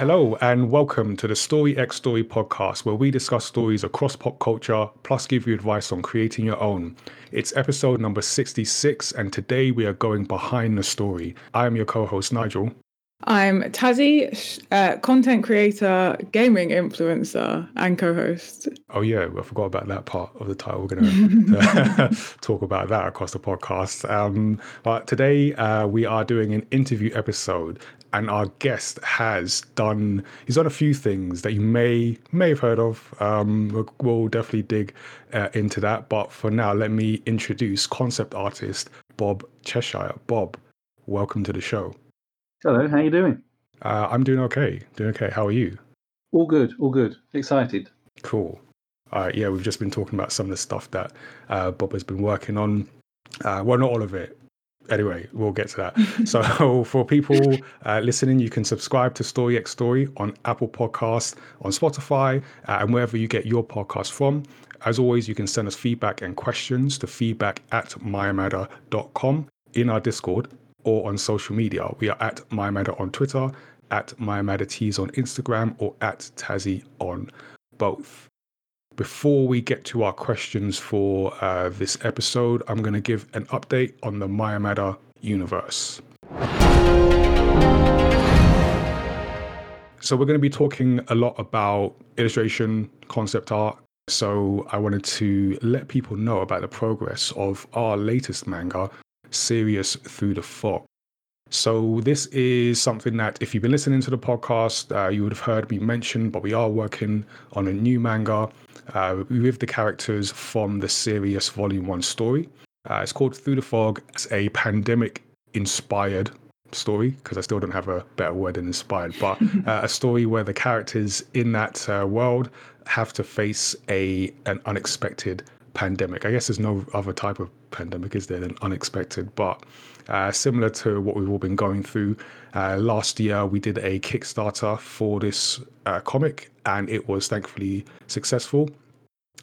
Hello, and welcome to the Story X Story podcast, where we discuss stories across pop culture, plus give you advice on creating your own. It's episode number 66, and today we are going behind the story. I am your co host, Nigel. I'm Tazzy, uh, content creator, gaming influencer, and co host. Oh, yeah, I forgot about that part of the title. We're going to talk about that across the podcast. Um, but today uh, we are doing an interview episode, and our guest has done, he's done a few things that you may may have heard of. Um, we'll, we'll, definitely dig uh, into that. But for now, let me introduce concept artist Bob Cheshire. Bob, welcome to the show. Hello, how are you doing? Uh, I'm doing okay. Doing okay. How are you? All good. All good. Excited. Cool. Uh, yeah, we've just been talking about some of the stuff that uh, Bob has been working on. Uh, well, not all of it. Anyway, we'll get to that. so, for people uh, listening, you can subscribe to Story X Story on Apple Podcasts, on Spotify, uh, and wherever you get your podcast from. As always, you can send us feedback and questions to feedback at myamada.com in our Discord or on social media. We are at MyMadder on Twitter, at MyMadderTees on Instagram, or at Tazzy on both. Before we get to our questions for uh, this episode, I'm going to give an update on the Maya universe. So, we're going to be talking a lot about illustration, concept art. So, I wanted to let people know about the progress of our latest manga, Sirius Through the Fog. So, this is something that if you've been listening to the podcast, uh, you would have heard me mention, but we are working on a new manga uh, with the characters from the Sirius Volume 1 story. Uh, it's called Through the Fog. It's a pandemic inspired story because I still don't have a better word than inspired, but uh, a story where the characters in that uh, world have to face a an unexpected pandemic. I guess there's no other type of pandemic, is there, than unexpected, but uh, similar to what we've all been going through. Uh, last year, we did a Kickstarter for this uh, comic, and it was thankfully successful.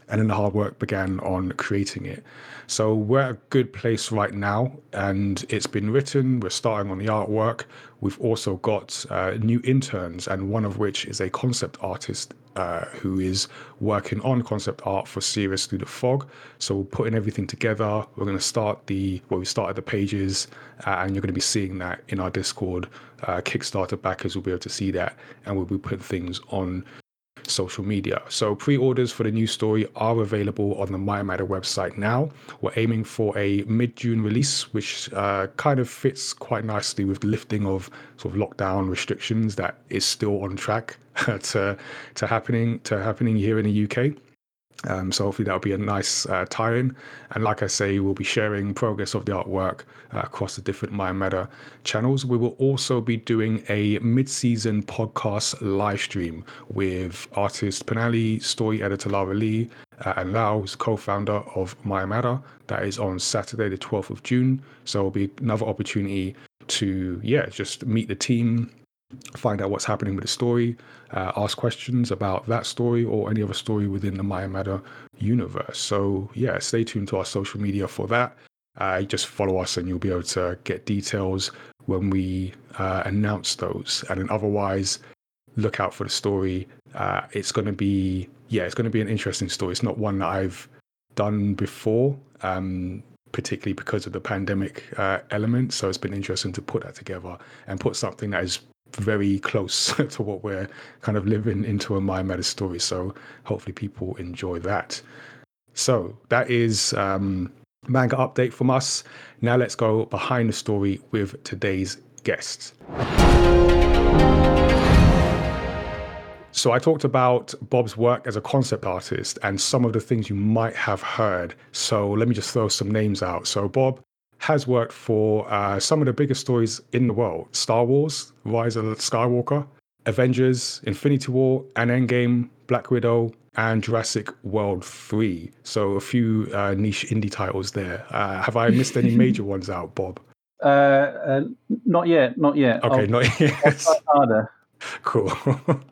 And then the hard work began on creating it. So we're at a good place right now, and it's been written. We're starting on the artwork. We've also got uh, new interns, and one of which is a concept artist uh, who is working on concept art for Sirius Through the Fog. So we're putting everything together. We're going to start the well, we started the pages, uh, and you're going to be seeing that in our Discord. Uh, Kickstarter backers will be able to see that, and we'll be putting things on social media. So pre-orders for the new story are available on the My Matter website now. We're aiming for a mid-June release, which uh, kind of fits quite nicely with the lifting of sort of lockdown restrictions that is still on track to to happening to happening here in the UK. Um, so hopefully that'll be a nice uh, tie-in. And like I say, we'll be sharing progress of the artwork uh, across the different My Matter channels. We will also be doing a mid-season podcast live stream with artist Penali, story editor Lara Lee, uh, and Lau, who's co-founder of My Matter. That is on Saturday, the 12th of June. So it'll be another opportunity to, yeah, just meet the team, find out what's happening with the story, uh, ask questions about that story or any other story within the Maya Matter universe. So, yeah, stay tuned to our social media for that. Uh, just follow us and you'll be able to get details when we uh, announce those. And then otherwise, look out for the story. Uh, it's going to be, yeah, it's going to be an interesting story. It's not one that I've done before. Um, particularly because of the pandemic uh, element. So it's been interesting to put that together and put something that is very close to what we're kind of living into a My Matter story. So hopefully people enjoy that. So that is um, manga update from us. Now let's go behind the story with today's guest. So I talked about Bob's work as a concept artist and some of the things you might have heard. So let me just throw some names out. So Bob has worked for uh, some of the biggest stories in the world Star Wars, Rise of the Skywalker, Avengers, Infinity War, and Endgame, Black Widow, and Jurassic World 3. So a few uh, niche indie titles there. Uh, have I missed any major ones out, Bob? Uh, uh, not yet, not yet. Okay, I'll, not yet. harder. Cool.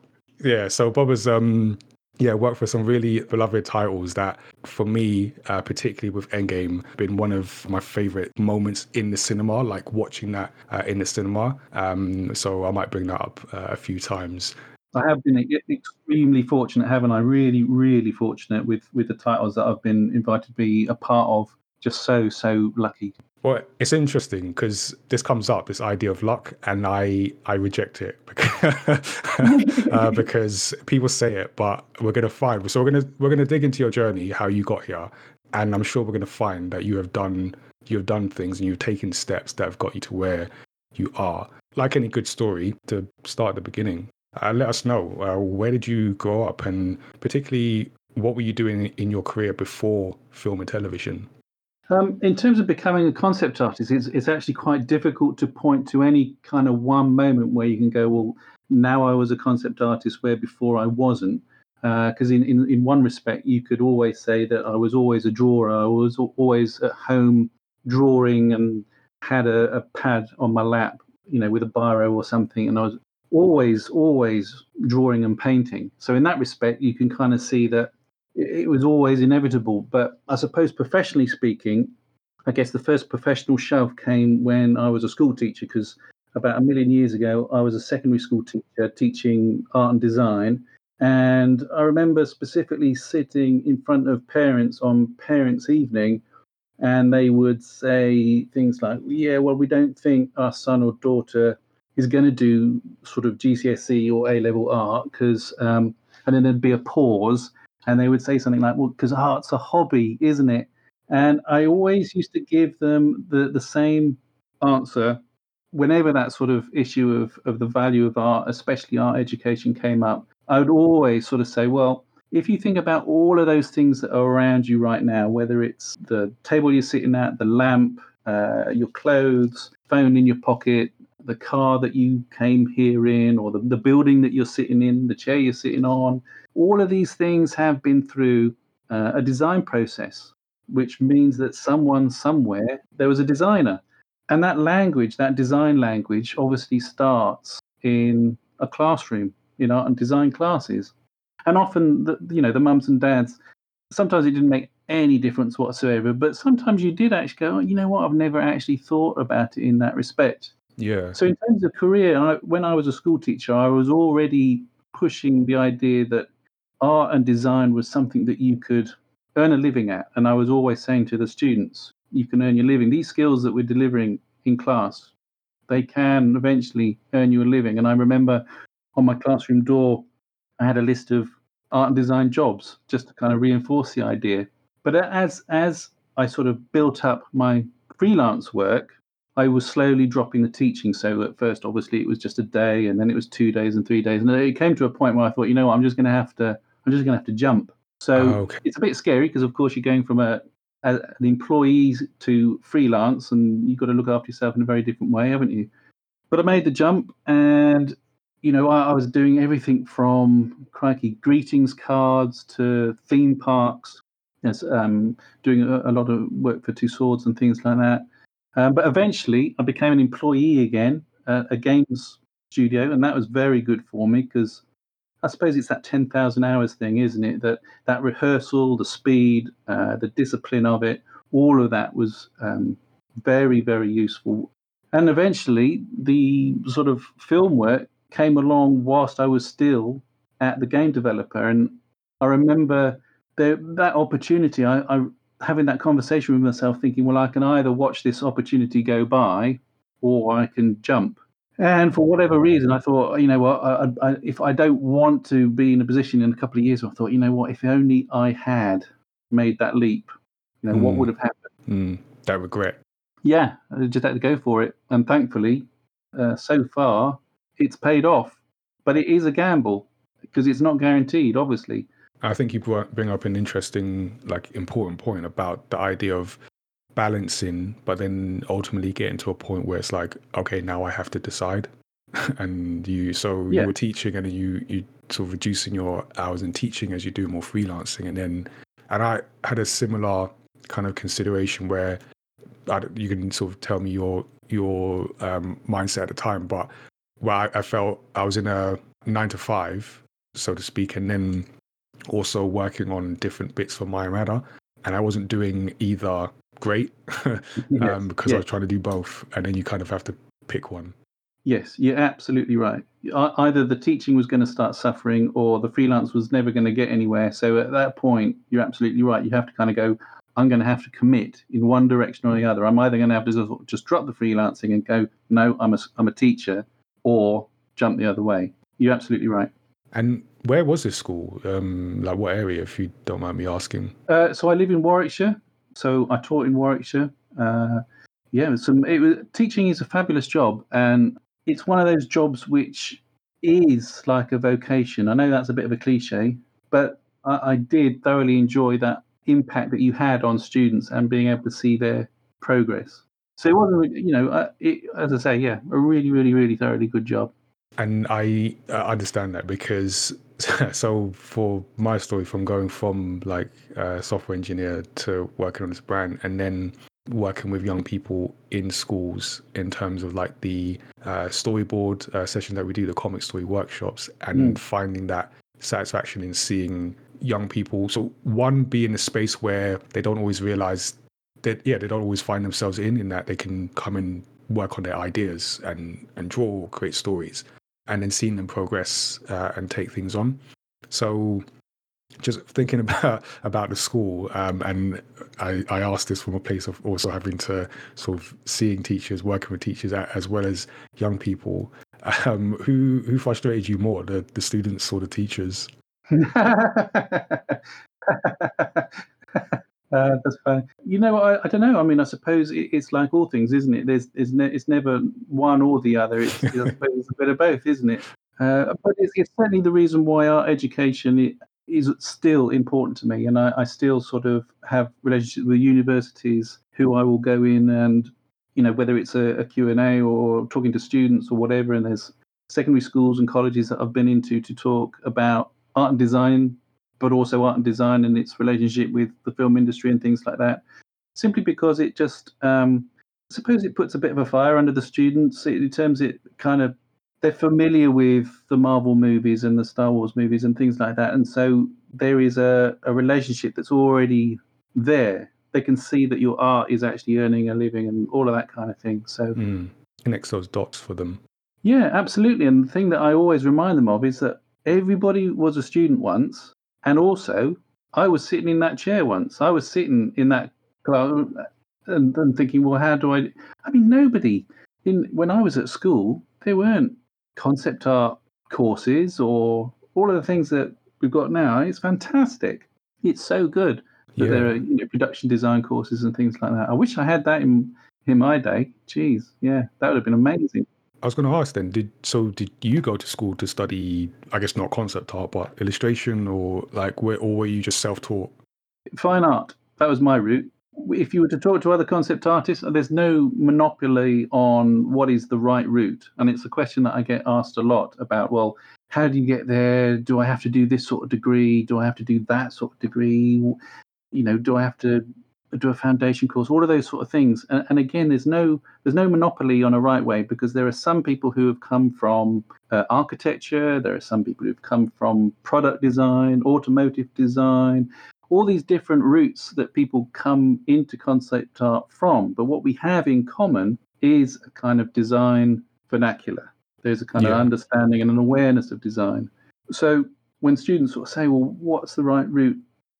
yeah, so Bob has um, yeah, worked for some really beloved titles that, for me, uh, particularly with Endgame, been one of my favorite moments in the cinema, like watching that uh, in the cinema. Um, so I might bring that up uh, a few times. I have been extremely fortunate, haven't I? Really, really fortunate with with the titles that I've been invited to be a part of. Just so so lucky. Well, it's interesting because this comes up, this idea of luck, and I I reject it because, uh, because people say it, but we're gonna find. So we're gonna we're gonna dig into your journey, how you got here, and I'm sure we're gonna find that you have done you have done things and you've taken steps that have got you to where you are. Like any good story, to start at the beginning, uh, let us know uh, where did you grow up, and particularly what were you doing in your career before film and television. Um, in terms of becoming a concept artist, it's, it's actually quite difficult to point to any kind of one moment where you can go, well, now I was a concept artist where before I wasn't. Because uh, in, in, in one respect, you could always say that I was always a drawer. I was always at home drawing and had a, a pad on my lap, you know, with a biro or something. And I was always, always drawing and painting. So in that respect, you can kind of see that it was always inevitable. But I suppose professionally speaking, I guess the first professional shove came when I was a school teacher because about a million years ago, I was a secondary school teacher teaching art and design. And I remember specifically sitting in front of parents on Parents' Evening, and they would say things like, Yeah, well, we don't think our son or daughter is going to do sort of GCSE or A level art because, um, and then there'd be a pause and they would say something like, "Well, because art's a hobby, isn't it?" And I always used to give them the the same answer whenever that sort of issue of of the value of art, especially art education, came up. I would always sort of say, "Well." If you think about all of those things that are around you right now, whether it's the table you're sitting at, the lamp, uh, your clothes, phone in your pocket, the car that you came here in, or the, the building that you're sitting in, the chair you're sitting on, all of these things have been through uh, a design process, which means that someone somewhere, there was a designer. And that language, that design language, obviously starts in a classroom, in art and design classes. And often, the, you know, the mums and dads, sometimes it didn't make any difference whatsoever, but sometimes you did actually go, oh, you know what, I've never actually thought about it in that respect. Yeah. So, in terms of career, I, when I was a school teacher, I was already pushing the idea that art and design was something that you could earn a living at. And I was always saying to the students, you can earn your living. These skills that we're delivering in class, they can eventually earn you a living. And I remember on my classroom door, I had a list of art and design jobs just to kind of reinforce the idea. But as as I sort of built up my freelance work, I was slowly dropping the teaching. So at first, obviously, it was just a day, and then it was two days and three days, and it came to a point where I thought, you know what, I'm just going to have to I'm just going to have to jump. So oh, okay. it's a bit scary because, of course, you're going from a, a, an employee to freelance, and you've got to look after yourself in a very different way, haven't you? But I made the jump, and you know, I, I was doing everything from crikey greetings cards to theme parks. Yes, um, doing a, a, lot of work for Two Swords and things like that. Um, but eventually, I became an employee again at a games studio, and that was very good for me because I suppose it's that 10,000 hours thing, isn't it? That that rehearsal, the speed, uh, the discipline of it, all of that was um, very, very useful. And eventually, the sort of film work came along whilst I was still at the game developer. And I remember the, that opportunity, I, I having that conversation with myself, thinking, well, I can either watch this opportunity go by or I can jump. And for whatever reason, I thought, you know what, I, I, if I don't want to be in a position in a couple of years, I thought, you know what, if only I had made that leap, you know, mm. what hmm. would have happened? Mm. That regret. Yeah, I just had to go for it. And thankfully, uh, so far, it's paid off. But it is a gamble because it's not guaranteed, obviously. I think you bring up an interesting, like, important point about the idea of balancing, but then ultimately getting to a point where it's like, okay, now I have to decide. and you, so yeah. you were teaching and you, you sort of reducing your hours in teaching as you do more freelancing. And then, and I had a similar kind of consideration where I, you can sort of tell me your, your um, mindset at the time, but where I, I felt I was in a nine to five, so to speak. And then also working on different bits for Maya Matter, and I wasn't doing either great um, Yes, because I was trying to do both, and then you kind of have to pick one. Yes, you're absolutely right. Either the teaching was going to start suffering or the freelance was never going to get anywhere. So at that point, you're absolutely right. You have to kind of go, I'm going to have to commit in one direction or the other. I'm either going to have to just- drop the freelancing and go, no, I'm a, I'm a teacher, or jump the other way. You're absolutely right. And where was this school? Um, like what area, if you don't mind me asking? Uh, so I live in Warwickshire. So I taught in Warwickshire. Uh, yeah, some, it was, teaching is a fabulous job, and it's one of those jobs which is like a vocation. I know that's a bit of a cliche, but I, I did thoroughly enjoy that impact that you had on students and being able to see their progress. So it wasn't, you know, uh, it, as I say, yeah, a really, really, really thoroughly good job. And I understand that because, so for my story, from going from like a software engineer to working on this brand and then working with young people in schools in terms of like the uh, storyboard uh, sessions that we do, the comic story workshops, and finding that satisfaction in seeing young people. So, one, be in a space where they don't always realize that, yeah, they don't always find themselves in, in that they can come and work on their ideas and, and draw or create stories and then seeing them progress uh, and take things on. So, just thinking about about the school, um, and I, I asked this from a place of also having to sort of seeing teachers, working with teachers, as well as young people. Um, who who frustrated you more, the the students or the teachers? Uh, that's funny. You know, I, I don't know. I mean, I suppose it, it's like all things, isn't it? There's, there's ne- it's never one or the other. It's, I suppose it's a bit of both, isn't it? Uh, but it's, it's certainly the reason why our education is still important to me, and I, I still sort of have relationships with universities who I will go in and, you know, whether it's a, a Q and A or talking to students or whatever. And there's secondary schools and colleges that I've been into to talk about art and design but also art and design and its relationship with the film industry and things like that. Simply because it just, um, I suppose, it puts a bit of a fire under the students it, in terms it kind of they're familiar with the Marvel movies and the Star Wars movies and things like that, and so there is a, a relationship that's already there. They can see that your art is actually earning a living and all of that kind of thing. So Mm. Connects those dots for them. yeah, absolutely. And the thing that I always remind them of is that everybody was a student once, and also I was sitting in that chair once. I was sitting in that class and, and thinking, well, how do I? I mean, nobody in when I was at school, there weren't concept art courses or all of the things that we've got now. It's fantastic. It's so good that Yeah. there are you know, production design courses and things like that. I wish I had that in in my day. Jeez, yeah, that would have been amazing. I was going to ask then. Did so? Did you go to school to study? I guess not concept art, but illustration, or like, where, or were you just self-taught? fine art. That was my route. If you were to talk to other concept artists, there's no monopoly on what is the right route. And it's a question that I get asked a lot about, well, how do you get there? Do I have to do this sort of degree? Do I have to do that sort of degree? You know, do I have to do a foundation course? All of those sort of things. And, and again, there's no there's no monopoly on a right way because there are some people who have come from uh, architecture. There are some people who've come from product design, automotive design, all these different routes that people come into concept art from. But what we have in common is a kind of design vernacular. There's a kind of understanding and an awareness of design. So when students sort of say, well, what's the right route?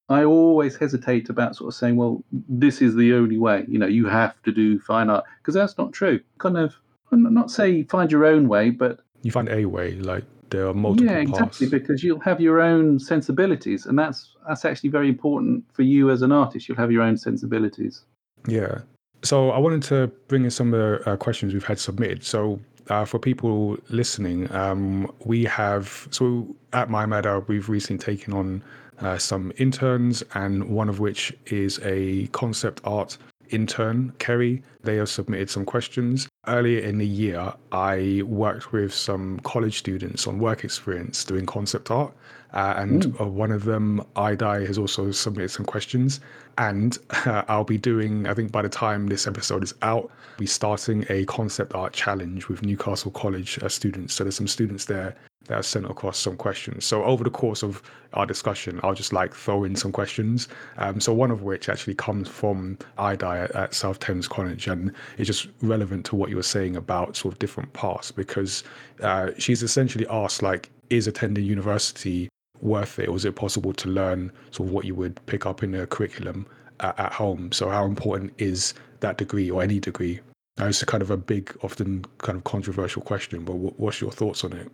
I always hesitate about sort of saying, well, this is the only way. You know, you have to do fine art because that's not true. Kind of, not say find your own way, but You find a way. Like there are multiple yeah, exactly, paths. because you'll have your own sensibilities, and that's that's actually very important for you as an artist. You'll have your own sensibilities. Yeah. So I wanted to bring in some of the uh, questions we've had submitted. So uh, for people listening, um, we have so at My Matter we've recently taken on uh, some interns, and one of which is a concept art intern, Kerry. They have submitted some questions. Earlier in the year, I worked with some college students on work experience doing concept art. Uh, and uh, one of them, IDI, has also submitted some questions. And uh, I'll be doing, I think by the time this episode is out, be starting a concept art challenge with Newcastle College uh, students. So there's some students there that has sent across some questions. So over the course of our discussion, I'll just like throw in some questions. Um, so one of which actually comes from Ida at, South Thames College, and it's just relevant to what you were saying about sort of different paths because uh, she's essentially asked like, is attending university worth it, is it possible to learn sort of what you would pick up in a curriculum at, at home? So how important is that degree or any degree? Uh, it's kind of a big, often kind of controversial question, but what's your thoughts on it?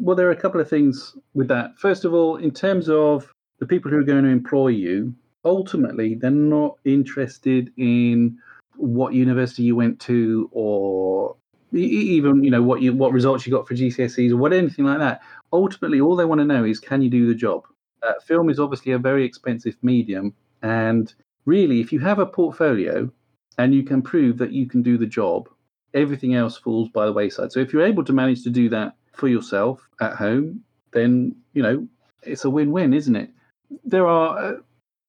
Well, there are a couple of things with that. First of all, in terms of the people who are going to employ you, ultimately, they're not interested in what university you went to or even you know what you what results you got for GCSEs or what anything like that. Ultimately, all they want to know is can you do the job. Uh, film is obviously a very expensive medium, and really, if you have a portfolio and you can prove that you can do the job, everything else falls by the wayside. So if you're able to manage to do that for yourself at home, then you know it's a win-win, isn't it? There are uh,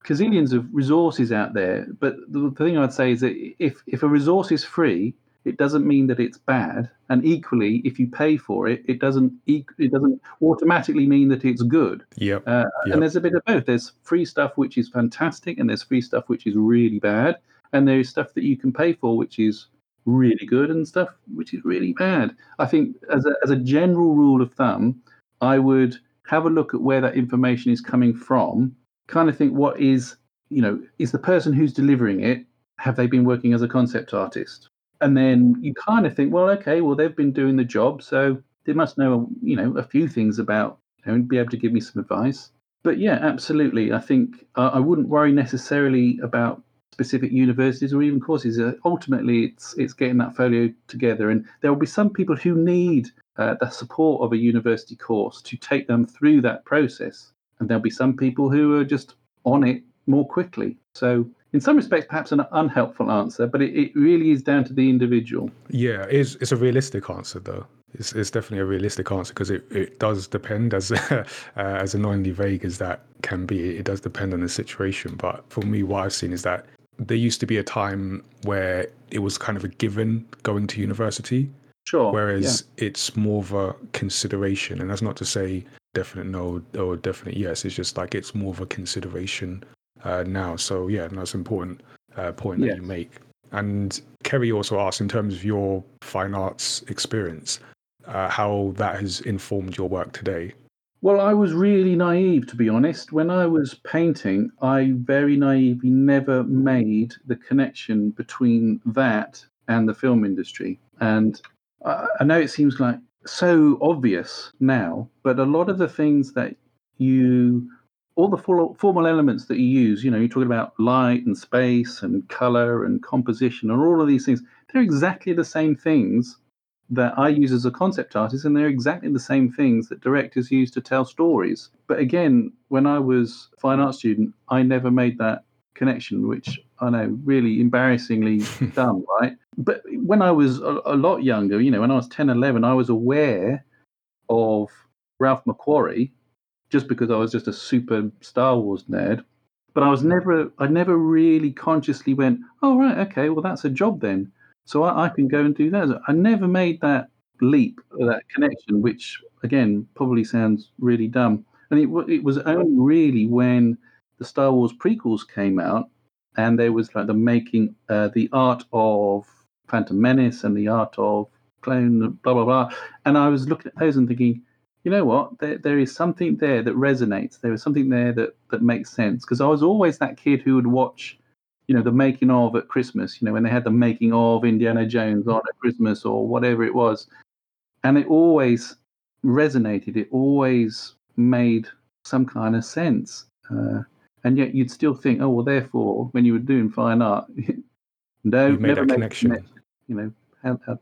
gazillions of resources out there, but the, the thing I'd say is that if if a resource is free, it doesn't mean that it's bad. And equally, if you pay for it, it doesn't it doesn't automatically mean that it's good. Yeah. Uh, yep. And there's a bit of both. There's free stuff which is fantastic, and there's free stuff which is really bad, and there is stuff that you can pay for which is really good and stuff which is really bad. I think as a, as a general rule of thumb, I would have a look at where that information is coming from. Kind of think what is you know is the person who's delivering it have they been working as a concept artist and then you kind of think well okay well they've been doing the job so they must know you know a few things about you know, and be able to give me some advice but yeah absolutely i think uh, i wouldn't worry necessarily about specific universities or even courses. Uh, ultimately, it's it's getting that folio together, and there will be some people who need uh, the support of a university course to take them through that process, and there'll be some people who are just on it more quickly. So, in some respects, perhaps an unhelpful answer, but it, it really is down to the individual. Yeah, it's it's a realistic answer though. It's, it's definitely a realistic answer because it, it does depend as uh, as annoyingly vague as that can be. It does depend on the situation. But for me, what I've seen is that there used to be a time where it was kind of a given going to university. Sure. Whereas yeah. it's more of a consideration. And that's not to say definite no or definite yes. It's just like it's more of a consideration uh, now. So, yeah, that's an important uh, point yes. that you make. And Kerry also asked, in terms of your fine arts experience, uh, how that has informed your work today. Well, I was really naive, to be honest. When I was painting, I very naively never made the connection between that and the film industry. And I, know it seems like so obvious now, but a lot of the things that you, all the formal elements that you use, you know, you're talking about light and space and color and composition and all of these things, they're exactly the same things that I use as a concept artist, and they're exactly the same things that directors use to tell stories. But again, when I was a fine art student, I never made that connection, which I know really embarrassingly dumb, right? But when I was a, a, lot younger, you know, when I was 10, 11, I was aware of Ralph McQuarrie just because I was just a super Star Wars nerd. But I was never, I never really consciously went, oh, right, okay, well, that's a job then. So I, I can go and do that. I never made that leap, that connection, which again probably sounds really dumb. And it, it was only really when the Star Wars prequels came out and there was like the making, uh, the art of Phantom Menace and the art of Clone, blah blah blah. And I was looking at those and thinking, you know what? There, there is something there that resonates. There is something there that that makes sense. Because I was always that kid who would watch you know, the making of at Christmas, you know, when they had the making of Indiana Jones on at Christmas or whatever it was. And it always resonated, it always made some kind of sense. Uh, and yet you'd still think, oh, well, therefore, when you were doing fine art, no, you made never that connection. connection. You know, how, how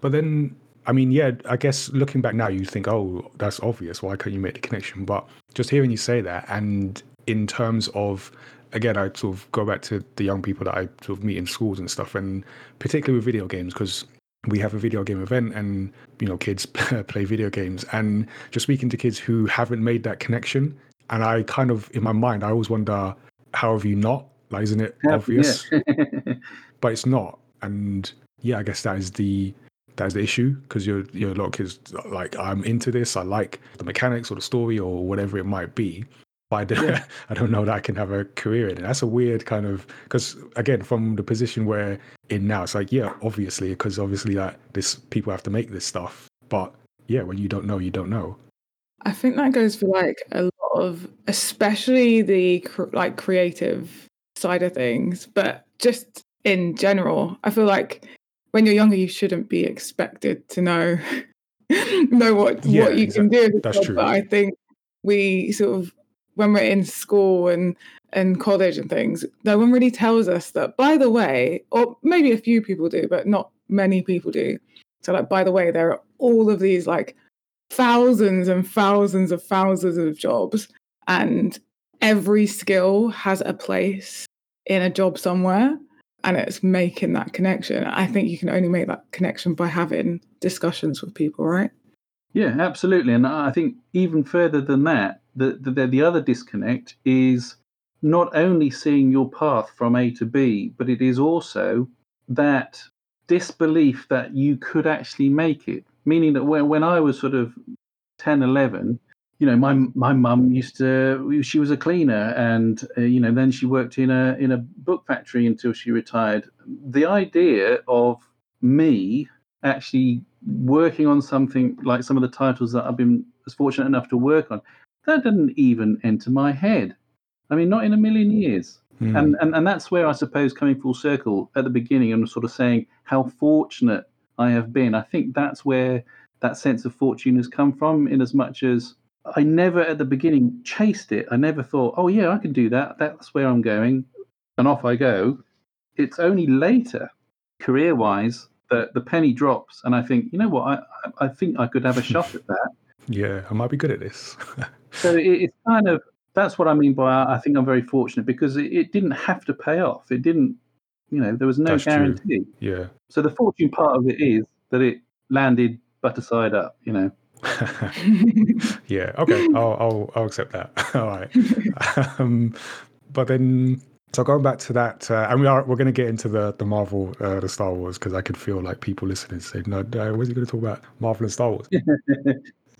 But then, I mean, yeah, I guess looking back now, you think, oh, that's obvious. Why can't you make the connection? But just hearing you say that, and in terms of again, I sort of go back to the young people that I sort of meet in schools and stuff, and particularly with video games, because we have a video game event and you know kids play video games and just speaking to kids who haven't made that connection and i kind of in my mind i always wonder how have you not like isn't it obvious yeah. but it's not and yeah i guess that is the that's the issue because you're you're a lot of kids like I'm into this. I like the mechanics or the story or whatever it might be. But I don't, Yeah. I don't know that I can have a career in it. That's a weird kind of because again, from the position we're in now, it's like yeah, obviously because obviously that this people have to make this stuff. But yeah, when you don't know, you don't know. I think that goes for like a lot of, especially the cr- like creative side of things, but just in general, I feel like when you're younger, you shouldn't be expected to know know what Yeah, what you can do. That's job, true. But I think we sort of when we're in school and and college and things, no one really tells us that. By the way, or maybe a few people do, but not many people do. So like, by the way, there are all of these like thousands and thousands of thousands of jobs, and every skill has a place in a job somewhere, and it's making that connection. I think you can only make that connection by having discussions with people, right? Yeah, absolutely. And I think even further than that, the, the, the other disconnect is not only seeing your path from A to B, but it is also that disbelief that you could actually make it. Meaning that when, when I was sort of 10, 11, you know, my my mum used to. She was a cleaner, and uh, you know, then she worked in a in a book factory until she retired. The idea of me actually working on something like some of the titles that I've been fortunate enough to work on, that didn't even enter my head. I mean, not in a million years. Hmm. And, and and that's where I suppose coming full circle at the beginning and sort of saying how fortunate I have been. I think that's where that sense of fortune has come from, in as much as I never at the beginning chased it. I never thought, oh yeah, I can do that. That's where I'm going, and off I go. It's only later, career wise, that the penny drops, and I think, you know what, I I think I could have a shot at that. yeah, I might be good at this. So it, it's kind of that's what I mean by I think I'm very fortunate because it, it didn't have to pay off. It didn't, you know, there was no That's true. guarantee. yeah. So the fortune part of it is that it landed butter side up. You know, yeah. Okay. I'll, I'll I'll accept that. All right. um, but then, so going back to that, uh, and we are we're going to get into the the Marvel, uh, the Star Wars, because I could feel like people listening saying, "No, no when's he going to talk about Marvel and Star Wars?"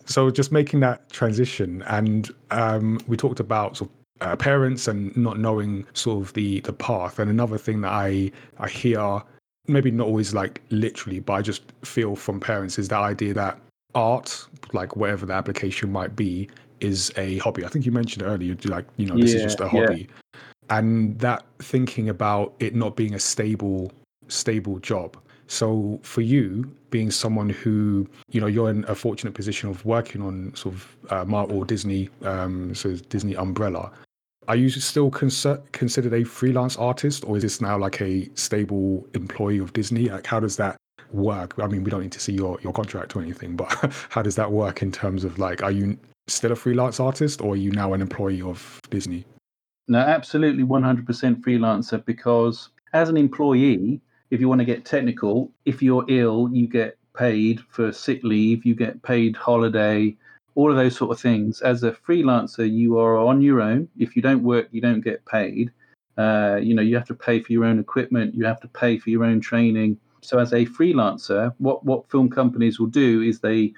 So just making that transition, and um, we talked about sort of uh, parents and not knowing sort of the the path, and another thing that I I hear. Maybe not always like literally, but I just feel from parents is that idea that art, like whatever the application might be, is a hobby. I think you mentioned earlier, like, you know, this is just a yeah. hobby. And that thinking about it not being a stable, stable job. So for you, being someone who, you know, you're in a fortunate position of working on sort of uh, Marvel Disney, um, so Disney umbrella. Are you still consider, considered a freelance artist, or is this now like a stable employee of Disney? Like, how does that work? I mean, we don't need to see your, your contract or anything, but how does that work in terms of like, are you still a freelance artist, or are you now an employee of Disney? no, absolutely 100% freelancer because as an employee, if you want to get technical, if you're ill, you get paid for sick leave, you get paid holiday, all of those sort of things. As a freelancer, you are on your own. If you don't work, you don't get paid. Uh, you know, you have to pay for your own equipment, you have to pay for your own training. So as a freelancer, what what film companies will do is they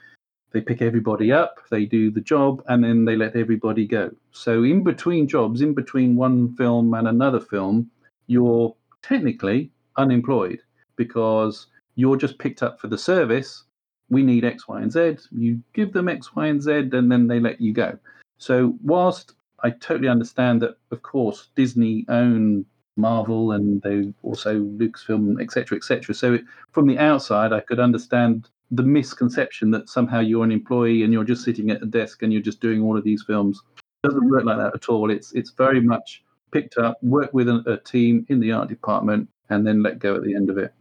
they pick everybody up, they do the job, and then they let everybody go. So in between jobs, in between one film and another film, you're technically unemployed because you're just picked up for the service. We need X, Y, and Z. You give them X, Y, and Z, and then they let you go. So whilst I totally understand that, of course, Disney own Marvel and they also Lucasfilm, etc., etc. So it, from the outside, I could understand the misconception that somehow you're an employee and you're just sitting at a desk and you're just doing all of these films. It doesn't mm-hmm. work like that at all. It's it's very much picked up, work with a, team in the art department, and then let go at the end of it.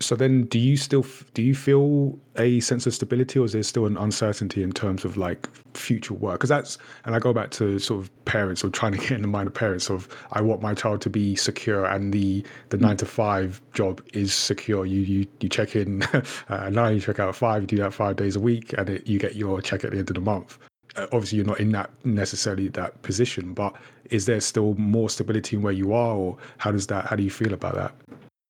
So then, do you still do you feel a sense of stability, or is there still an uncertainty in terms of like future work? Because that's, and I go back to sort of parents or trying to get in the mind of parents of I want my child to be secure, and the the nine to five job is secure. You you you check in uh, nine, you check out five, you do that five days a week, and it, you get your check at the end of the month. Uh, obviously, you're not in that necessarily that position, but is there still more stability in where you are, or how does that? How do you feel about that?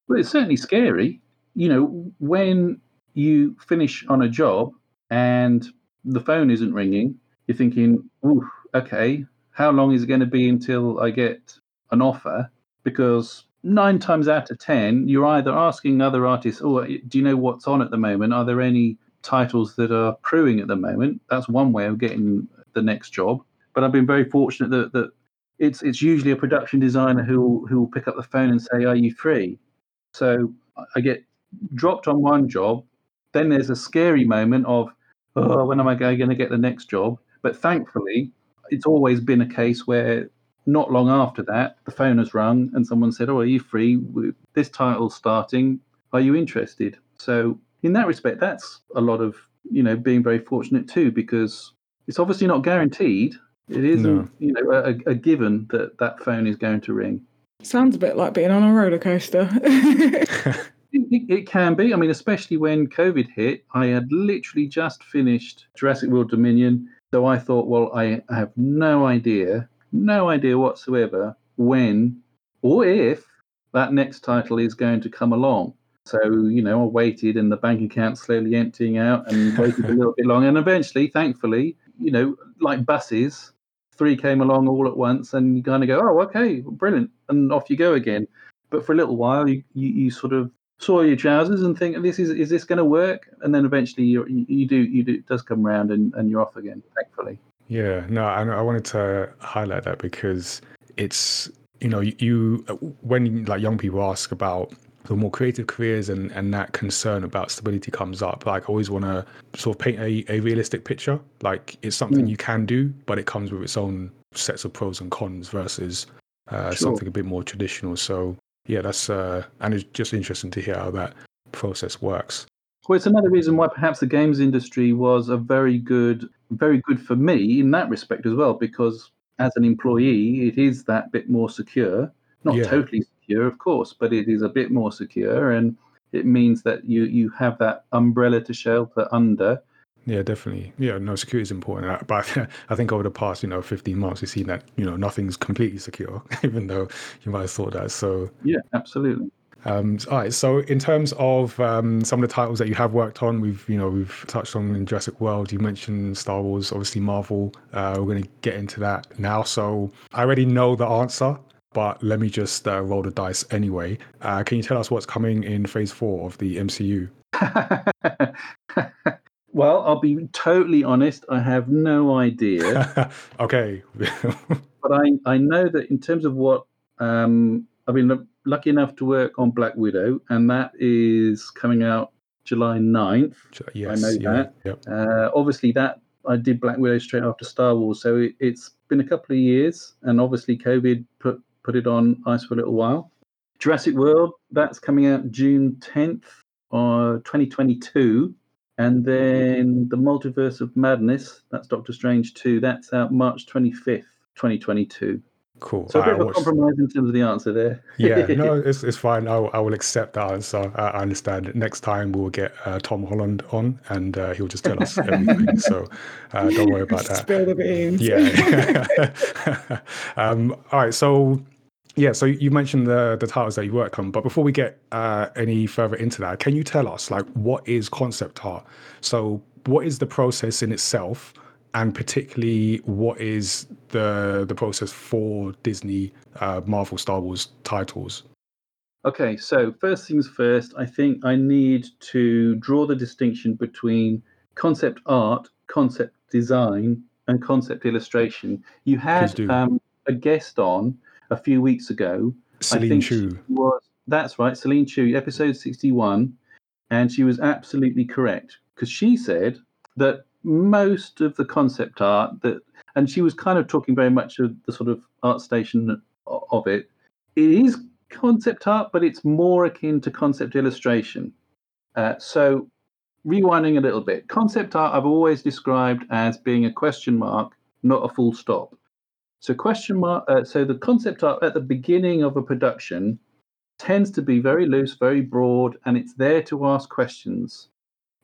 Well, it's certainly scary. You know, when you finish on a job and the phone isn't ringing, you're thinking, "Ooh, okay, how long is it going to be until I get an offer?" Because nine times out of ten, you're either asking other artists, "Oh, do you know what's on at the moment? Are there any titles that are crewing at the moment?" That's one way of getting the next job. But I've been very fortunate that that it's it's usually a production designer who who will pick up the phone and say, "Are you free?" So I get dropped on one job, then there's a scary moment of, "Oh, when am I going to get the next job?" But thankfully, it's always been a case where not long after that, the phone has rung and someone said, "Oh, are you free? This title's starting. Are you interested?" So in that respect, that's a lot of you know being very fortunate too, because it's obviously not guaranteed. It isn't No. you know a, a given that that phone is going to ring. Sounds a bit like being on a roller coaster. It, it, it can be. I mean, especially when COVID hit, I had literally just finished Jurassic World Dominion. So I thought, well, I have no idea, no idea whatsoever when or if that next title is going to come along. So, you know, I waited and the bank account slowly emptying out and waited a little bit long. And eventually, thankfully, you know, like buses, three came along all at once and you kind of go, oh, okay, brilliant. And off you go again. But for a little while, you, you, you sort of saw your trousers and think, this is is this going to work? And then eventually, you you, do you do it does come round and, and you're off again. Thankfully, Yeah, no, I, I wanted to highlight that because it's you know you when like young people ask about the more creative careers and and that concern about stability comes up, like I always want to sort of paint a, a realistic picture. Like it's something you can do, but it comes with its own sets of pros and cons versus uh, Sure. something a bit more traditional. So yeah, that's uh, and it's just interesting to hear how that process works. well, it's another reason why perhaps the games industry was a very good very good for me in that respect as well, because as an employee, it is that bit more secure. Not Yeah. totally secure, of course, but it is a bit more secure, and it means that you you have that umbrella to shelter under. Yeah, definitely. Yeah, no, security is important. But I think over the past, you know, 15 months, we've seen that, you know, nothing's completely secure, even though you might have thought that. So, Yeah, absolutely. um, all right. So, in terms of um, some of the titles that you have worked on, we've, you know, we've touched on in Jurassic World. You mentioned Star Wars, obviously Marvel. Uh, we're going to get into that now. So, I already know the answer, but let me just uh, roll the dice anyway. Uh, can you tell us what's coming in Phase Four of the MCU? well, I'll be totally honest. I have no idea. okay. but I, I know that in terms of what um, I've been lucky enough to work on Black Widow, and that is coming out July 9th. yes. I know yeah, that. Yep. Uh, obviously, that I did Black Widow straight after Star Wars, so it, it's been a couple of years, and obviously COVID put put it on ice for a little while. Jurassic World, that's coming out June 10th, uh, 2022. And then The Multiverse of Madness, that's Doctor Strange 2, that's out March 25th, 2022. Cool. So a I bit of a watched- compromise in terms of the answer there. yeah, no, it's, it's fine. I, will- I will accept that answer. I, I understand. Next time we'll get uh, Tom Holland on, and uh, he'll just tell us everything. so uh, don't worry about that. Spill the beans. Yeah. um, all right. So yeah. So you mentioned the the titles that you worked on, but before we get uh, any further into that, can you tell us like what is concept art? So what is the process in itself? And particularly, what is the the process for Disney, uh, Marvel, Star Wars titles? Okay, so first things first, I think I need to draw the distinction between concept art, concept design, and concept illustration. You had um, a guest on a few weeks ago. I Celine Chu. was that's right, Celine Chu, episode sixty-one, and she was absolutely correct because she said that most of the concept art that, and she was kind of talking very much of the sort of ArtStation of it. It is concept art, but it's more akin to concept illustration. Uh, so, rewinding a little bit, concept art I've always described as being a question mark, not a full stop. So, question mark. Uh, so, the concept art at the beginning of a production tends to be very loose, very broad, and it's there to ask questions,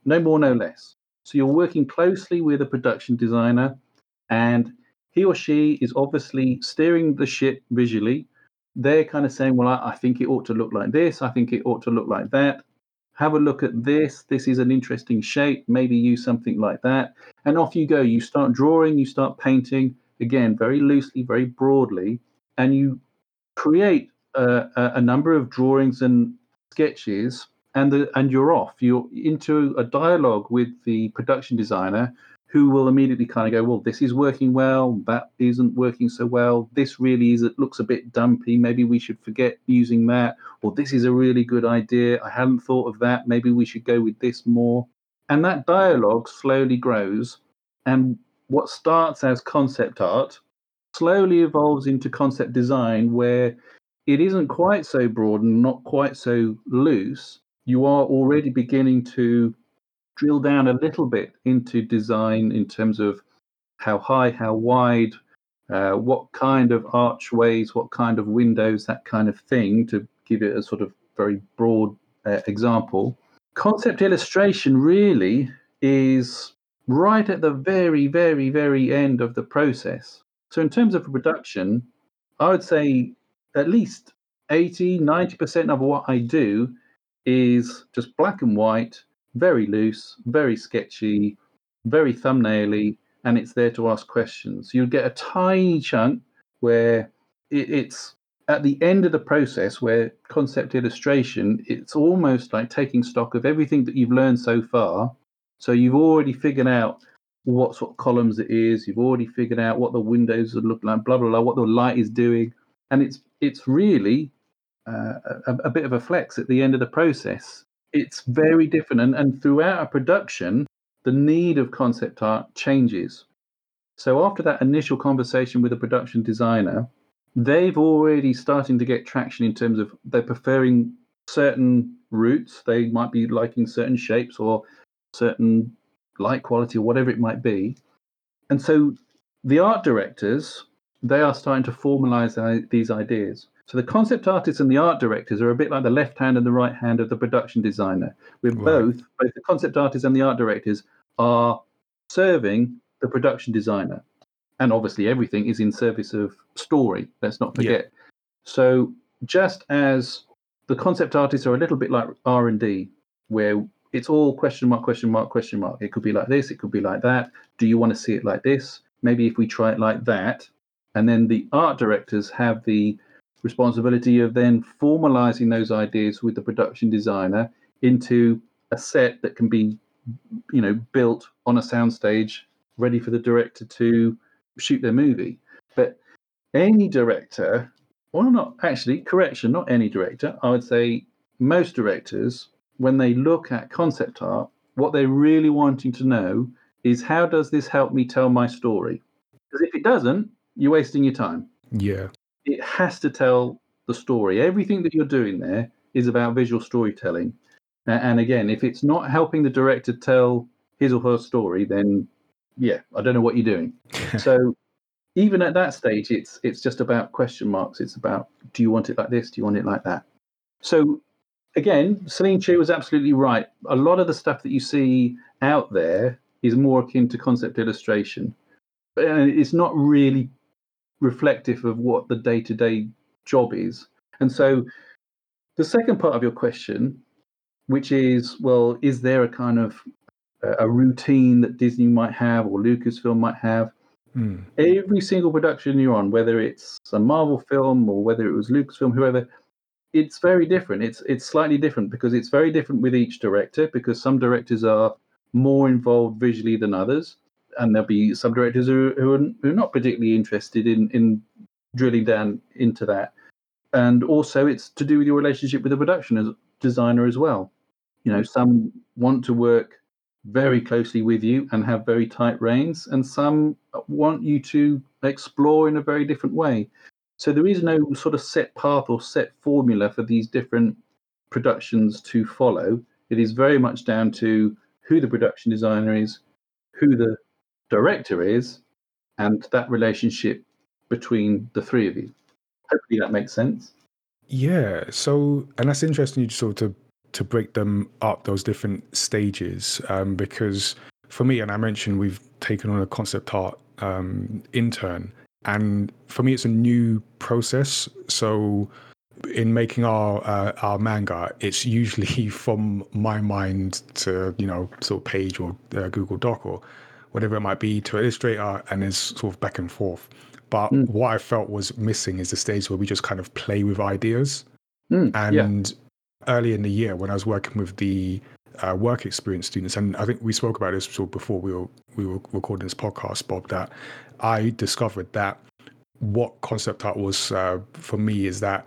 no more, no less. So, you're working closely with a production designer, and he or she is obviously steering the ship visually they're kind of saying, well, I, I think it ought to look like this. I think it ought to look like that. have a look at this. This is an interesting shape. Maybe use something like that. And off you go. You start drawing, you start painting, again, very loosely, very broadly, and you create a, a number of drawings and sketches and the, and you're off. You're into a dialogue with the production designer who will immediately kind of go, well, this is working well, that isn't working so well. This really is it looks a bit dumpy. Maybe we should forget using that. Or this is a really good idea. I hadn't thought of that. Maybe we should go with this more. And that dialogue slowly grows. And what starts as concept art slowly evolves into concept design, where it isn't quite so broad and not quite so loose. You are already beginning to drill down a little bit into design in terms of how high, how wide, uh, what kind of archways, what kind of windows, that kind of thing, to give it a sort of very broad uh, example. Concept illustration really is right at the very, very, very end of the process. So, in terms of production, I would say at least 80, 90% of what I do is just black and white very loose, very sketchy, very thumbnaily, and it's there to ask questions. You'll get a tiny chunk where it's at the end of the process where concept illustration, it's almost like taking stock of everything that you've learned so far. So you've already figured out what sort of columns it is. You've already figured out what the windows would look like, blah blah blah, what the light is doing, and it's it's really uh, a, a, bit of a flex at the end of the process it's very different. And, and throughout a production, the need of concept art changes. So after that initial conversation with a production designer, they've already starting to get traction in terms of they're preferring certain routes. They might be liking certain shapes or certain light quality or whatever it might be. And so the art directors, they are starting to formalize these ideas. So the concept artists and the art directors are a bit like the left hand and the right hand of the production designer. We're right. both, both the concept artists and the art directors are serving the production designer. And obviously everything is in service of story. Let's not forget. Yeah. So just as the concept artists are a little bit like R and D, where it's all question mark, question mark, question mark. It could be like this, it could be like that. Do you want to see it like this? Maybe if we try it like that. And then the art directors have the responsibility of then formalizing those ideas with the production designer into a set that can be you know built on a soundstage ready for the director to shoot their movie but any director well not actually correction not any director i would say most directors when they look at concept art what they're really wanting to know is how does this help me tell my story because if it doesn't you're wasting your time yeah it has to tell the story. Everything that you're doing there is about visual storytelling. And again, if it's not helping the director tell his or her story, then yeah, I don't know what you're doing. so even at that stage, it's it's just about question marks. It's about do you want it like this? Do you want it like that? So again, Celine Chiu was absolutely right. A lot of the stuff that you see out there is more akin to concept illustration, but uh, it's not really reflective of what the day to day job is. And so the second part of your question, which is, well, is there a kind of a routine that Disney might have or Lucasfilm might have? Mm. Every single production you're on, whether it's a Marvel film or whether it was Lucasfilm, whoever, it's very different. It's it's slightly different because it's very different with each director because some directors are more involved visually than others and there'll be some directors who, who, are, who are not particularly interested in, in drilling down into that. And also, it's to do with your relationship with the production as, designer as well. You know, some want to work very closely with you and have very tight reins, and some want you to explore in a very different way. So there is no sort of set path or set formula for these different productions to follow. It is very much down to who the production designer is, who the director is and that relationship between the three of you. Hopefully that makes sense. Yeah. So, and that's interesting you sort of to break them up those different stages um, because for me, and I mentioned we've taken on a concept art um, intern, and for me, it's a new process. So in making our uh, our manga, it's usually from my mind to you know sort of page or uh, Google Doc or whatever it might be to Illustrator, and it's sort of back and forth. But mm. what I felt was missing is the stage where we just kind of play with ideas. Mm, and yeah. early in the year, when I was working with the uh, work experience students, and I think we spoke about this before we were we were recording this podcast, Bob, that I discovered that what concept art was uh, for me is that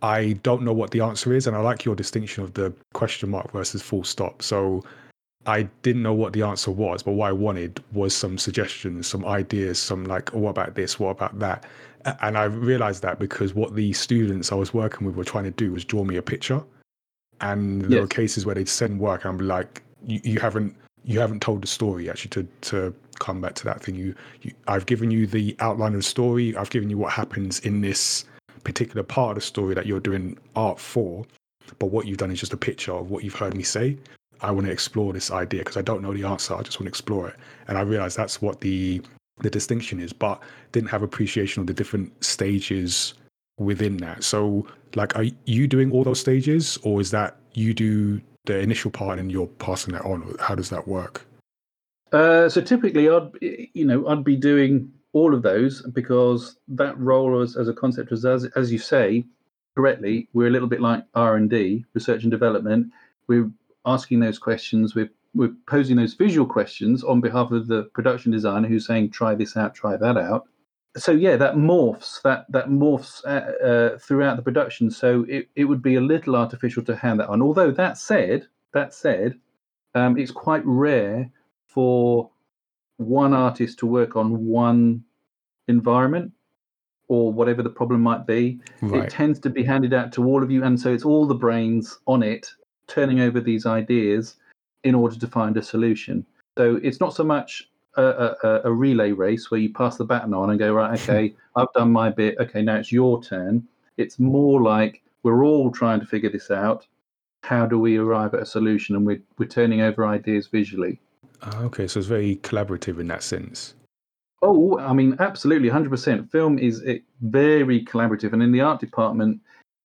I don't know what the answer is, and I like your distinction of the question mark versus full stop. So I didn't know what the answer was, but what I wanted was some suggestions, some ideas, some like, oh, what about this? What about that? And I realized that because what the students I was working with were trying to do was draw me a picture. And there yes. were cases where they'd send work and I'd be like, you, you haven't you haven't told the story actually to to come back to that thing. You, you I've given you the outline of the story, I've given you what happens in this particular part of the story that you're doing art for, but what you've done is just a picture of what you've heard me say. I want to explore this idea because I don't know the answer. I just want to explore it. And I realize that's what the the distinction is, but didn't have appreciation of the different stages within that. So like are you doing all those stages or is that you do the initial part and you're passing that on? How does that work? Uh, so typically I'd you know, I'd be doing all of those because that role as, as a concept as as you say correctly, we're a little bit like R and D, research and development. We're asking those questions. We're we're posing those visual questions on behalf of the production designer who's saying, "Try this out, try that out." So yeah, that morphs that that morphs uh, uh, throughout the production. So it, it would be a little artificial to hand that on. Although that said, that said, um, it's quite rare for one artist to work on one environment or whatever the problem might be. Right. It tends to be handed out to all of you, and so it's all the brains on it turning over these ideas in order to find a solution. So it's not so much a, a, a relay race where you pass the baton on and go right, okay, I've done my bit. Okay, now it's your turn. It's more like we're all trying to figure this out. How do we arrive at a solution? And we're we're turning over ideas visually. Ah, okay, so it's very collaborative in that sense. Oh, I mean, absolutely, hundred percent. Film is very collaborative, and in the art department,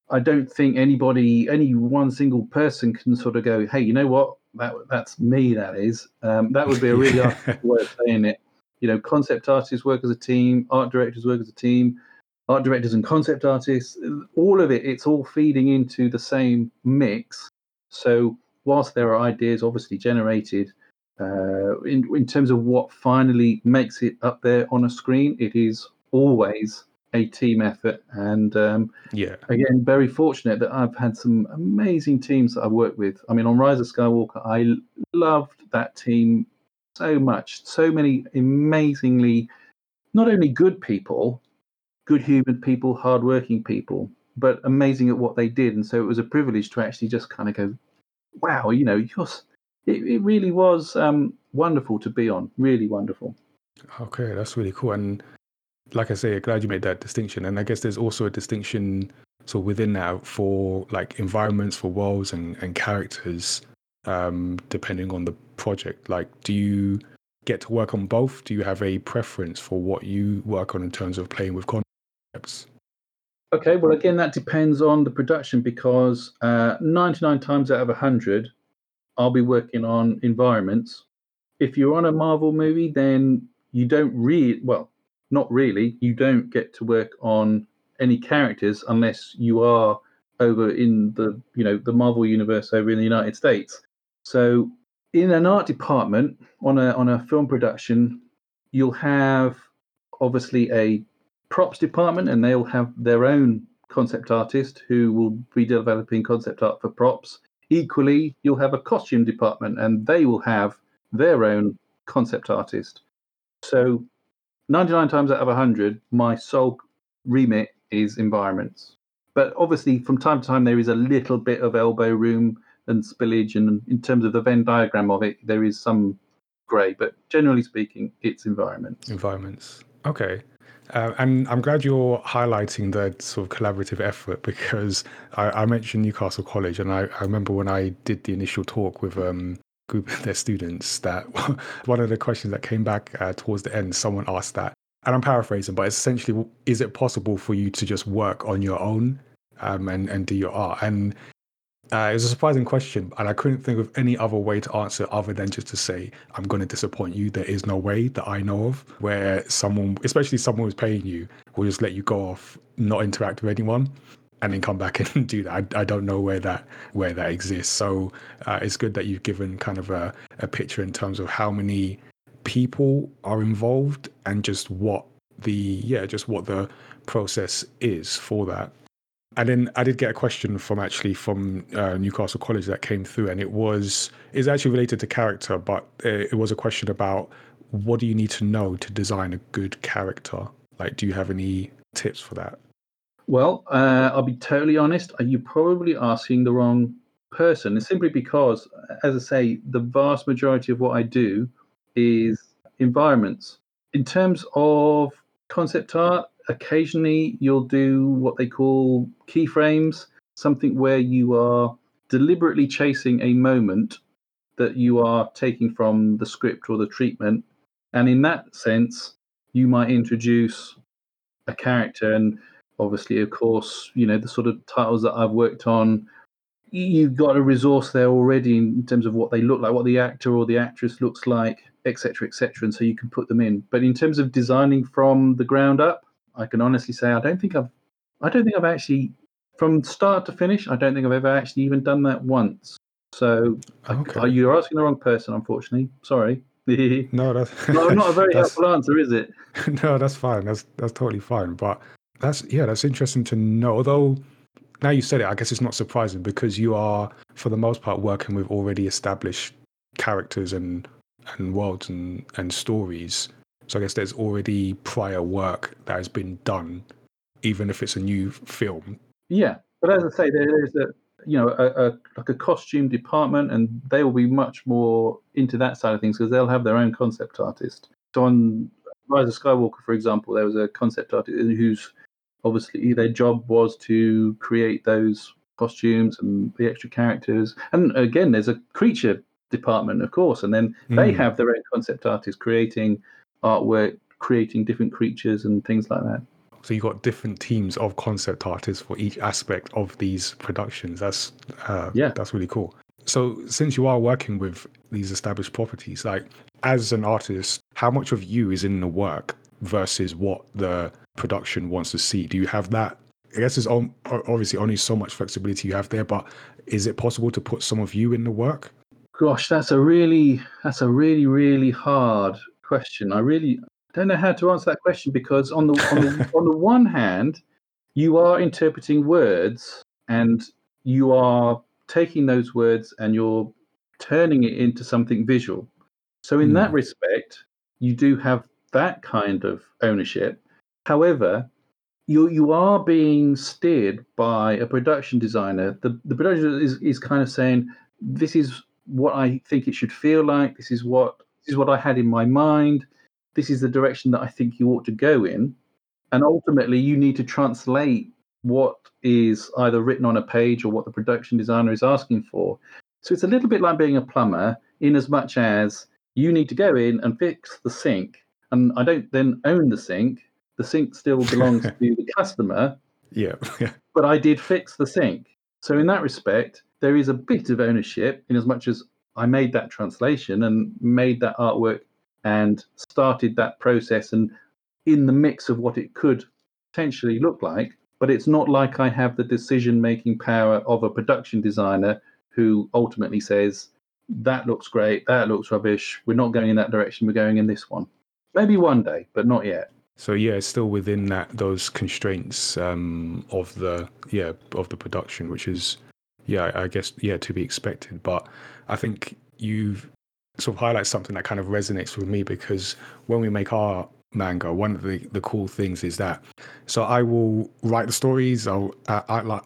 I don't think anybody, any one single person, can sort of go, "Hey, you know what? That that's me. That is." Um, that would be a really way of saying it. You know, concept artists work as a team, art directors work as a team, art directors and concept artists. All of it, it's all feeding into the same mix. So, whilst there are ideas obviously generated uh, in in terms of what finally makes it up there on a screen, it is always a team effort. And um, yeah, again, very fortunate that I've had some amazing teams that I've worked with. I mean, on Rise of Skywalker, I loved that team so much. So many amazingly, not only good people, good human people, hardworking people, but amazing at what they did. And so it was a privilege to actually just kind of go, wow, you know, you're it, it really was um, wonderful to be on. Really wonderful. Okay, that's really cool. And like I say, glad you made that distinction. And I guess there's also a distinction so within that for like environments, for worlds and, and characters, um, depending on the project. Like, do you get to work on both? Do you have a preference for what you work on in terms of playing with concepts? Okay, well, again, that depends on the production because uh, 99 times out of 100, I'll be working on environments. If you're on a Marvel movie, then you don't read, well, not really, you don't get to work on any characters unless you are over in the, you know, the Marvel universe over in the United States. So in an art department on a on a film production, you'll have obviously a props department and they'll have their own concept artist who will be developing concept art for props. Equally, you'll have a costume department and they will have their own concept artist. So, 99 times out of 100, my sole remit is environments. But obviously, from time to time, there is a little bit of elbow room and spillage. And in terms of the Venn diagram of it, there is some grey. But generally speaking, it's environments. Environments. Okay. Uh, and I'm glad you're highlighting the sort of collaborative effort because I, I mentioned Newcastle College, and I, I, remember when I did the initial talk with um, group of their students that one of the questions that came back uh, towards the end, someone asked that, and I'm paraphrasing, but essentially, is it possible for you to just work on your own um, and and do your art. And uh, it was a surprising question, and I couldn't think of any other way to answer other than just to say, I'm going to disappoint you. There is no way that I know of where someone, especially someone who's paying you, will just let you go off, not interact with anyone, and then come back and do that. I, I don't know where that where that exists. So uh, it's good that you've given kind of a, a picture in terms of how many people are involved and just what the yeah just what the process is for that and then I did get a question from actually from uh, Newcastle College that came through, and it was is actually related to character, but it was a question about what do you need to know to design a good character? Like, do you have any tips for that? Well, uh, I'll be totally honest. Are you probably asking the wrong person? It's simply because, as I say, the vast majority of what I do is environments. In terms of concept art, occasionally you'll do what they call keyframes, something where you are deliberately chasing a moment that you are taking from the script or the treatment. And in that sense, you might introduce a character. And obviously, of course, you know, the sort of titles that I've worked on, you've got a resource there already in terms of what they look like, what the actor or the actress looks like, etc., etc. And so you can put them in. But in terms of designing from the ground up, I can honestly say I don't think I've I don't think I've actually from start to finish. I don't think I've ever actually even done that once. So okay. I, you're asking the wrong person, unfortunately. Sorry. no, that's no, not a very helpful answer, is it? no, that's fine. That's that's totally fine. But that's yeah, that's interesting to know. Although now you said it, I guess it's not surprising because you are, for the most part, working with already established characters and and worlds and and stories. So I guess there's already prior work that has been done, even if it's a new film. Yeah, but as I say, there is a you know a, a like a costume department, and they will be much more into that side of things because they'll have their own concept artist. So on Rise of Skywalker, for example, there was a concept artist whose obviously their job was to create those costumes and the extra characters. And again, there's a creature department, of course, and then they hmm. have their own concept artists creating artwork, creating different creatures and things like that. So you've got different teams of concept artists for each aspect of these productions. That's uh, yeah, that's really cool. So since you are working with these established properties, like as an artist, how much of you is in the work versus what the production wants to see? Do you have that? I guess there's obviously only so much flexibility you have there, but is it possible to put some of you in the work? Gosh, that's a really that's a really really hard question. I really don't know how to answer that question because on the on the, on the one hand, you are interpreting words and you are taking those words and you're turning it into something visual. So in mm. that hmm. respect, you do have that kind of ownership. However, you you are being steered by a production designer. The the production is, is kind of saying, this is what I think it should feel like, this is what this is what I had in my mind. This is the direction that I think you ought to go in. And ultimately, you need to translate what is either written on a page or what the production designer is asking for. So it's a little bit like being a plumber, in as much as you need to go in and fix the sink. And I don't then own the sink. The sink still belongs to the customer. Yeah. but I did fix the sink. So in that respect, there is a bit of ownership in as much as I made that translation and made that artwork and started that process and in the mix of what it could potentially look like. But it's not like I have the decision making power of a production designer who ultimately says, that looks great, that looks rubbish, we're not going in that direction, we're going in this one. Maybe one day, but not yet. So yeah, it's still within that those constraints um, of the yeah of the production, which is yeah, I guess yeah to be expected. But I think you've sort of highlight something that kind of resonates with me because when we make our manga, one of the, the cool things is that so I will write the stories, I'll uh,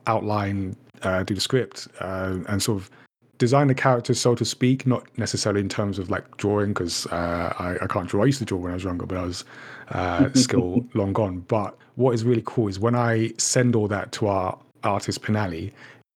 outline, uh, do the script, uh, and sort of design the characters, so to speak, not necessarily in terms of like drawing because uh, I, I, can't draw. I used to draw when I was younger, but I was uh, still long gone. But what is really cool is when I send all that to our artist Pinali,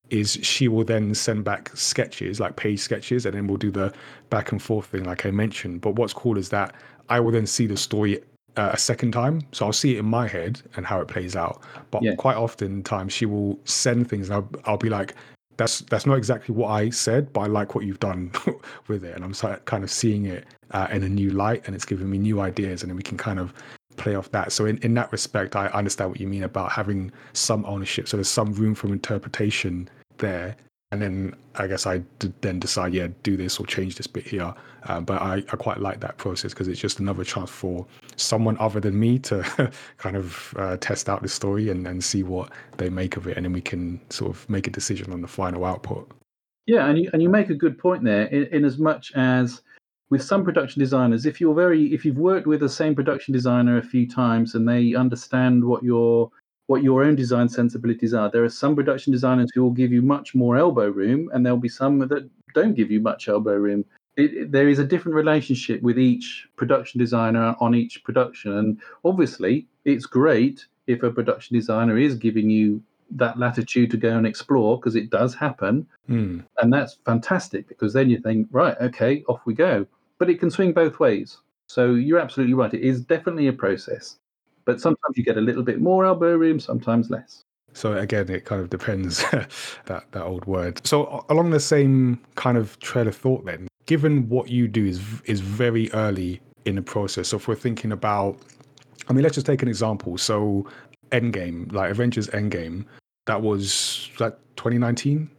is she will then send back sketches, like page sketches, and then we'll do the back and forth thing, like I mentioned. But what's cool is that I will then see the story uh, a second time. So I'll see it in my head and how it plays out. But Yeah. quite often times she will send things and I'll, I'll be like, that's that's not exactly what I said, but I like what you've done with it. And I'm kind of seeing it uh, in a new light and it's giving me new ideas and then we can kind of play off that. So in, in that respect, I understand what you mean about having some ownership. So there's some room for interpretation there. And then I guess I d- then decide, yeah, do this or change this bit here. Um, but I, I quite like that process because it's just another chance for someone other than me to kind of uh, test out the story and, and see what they make of it. And then we can sort of make a decision on the final output. Yeah, and you and you make a good point there. In, in as much as with some production designers, if you're very if you've worked with the same production designer a few times and they understand what your what your own design sensibilities are, there are some production designers who will give you much more elbow room, and there'll be some that don't give you much elbow room. It, there is a different relationship with each production designer on each production, and obviously, it's great if a production designer is giving you that latitude to go and explore because it does happen. Hmm. and that's fantastic because then you think right okay off we go. But it can swing both ways. So you're absolutely right it is definitely a process. But sometimes you get a little bit more elbow room sometimes less. So again, it kind of depends that that old word. So along the same kind of trail of thought, then, given what you do is is very early in the process. So if we're thinking about, I mean, let's just take an example. So Endgame, like Avengers Endgame, that was that 2019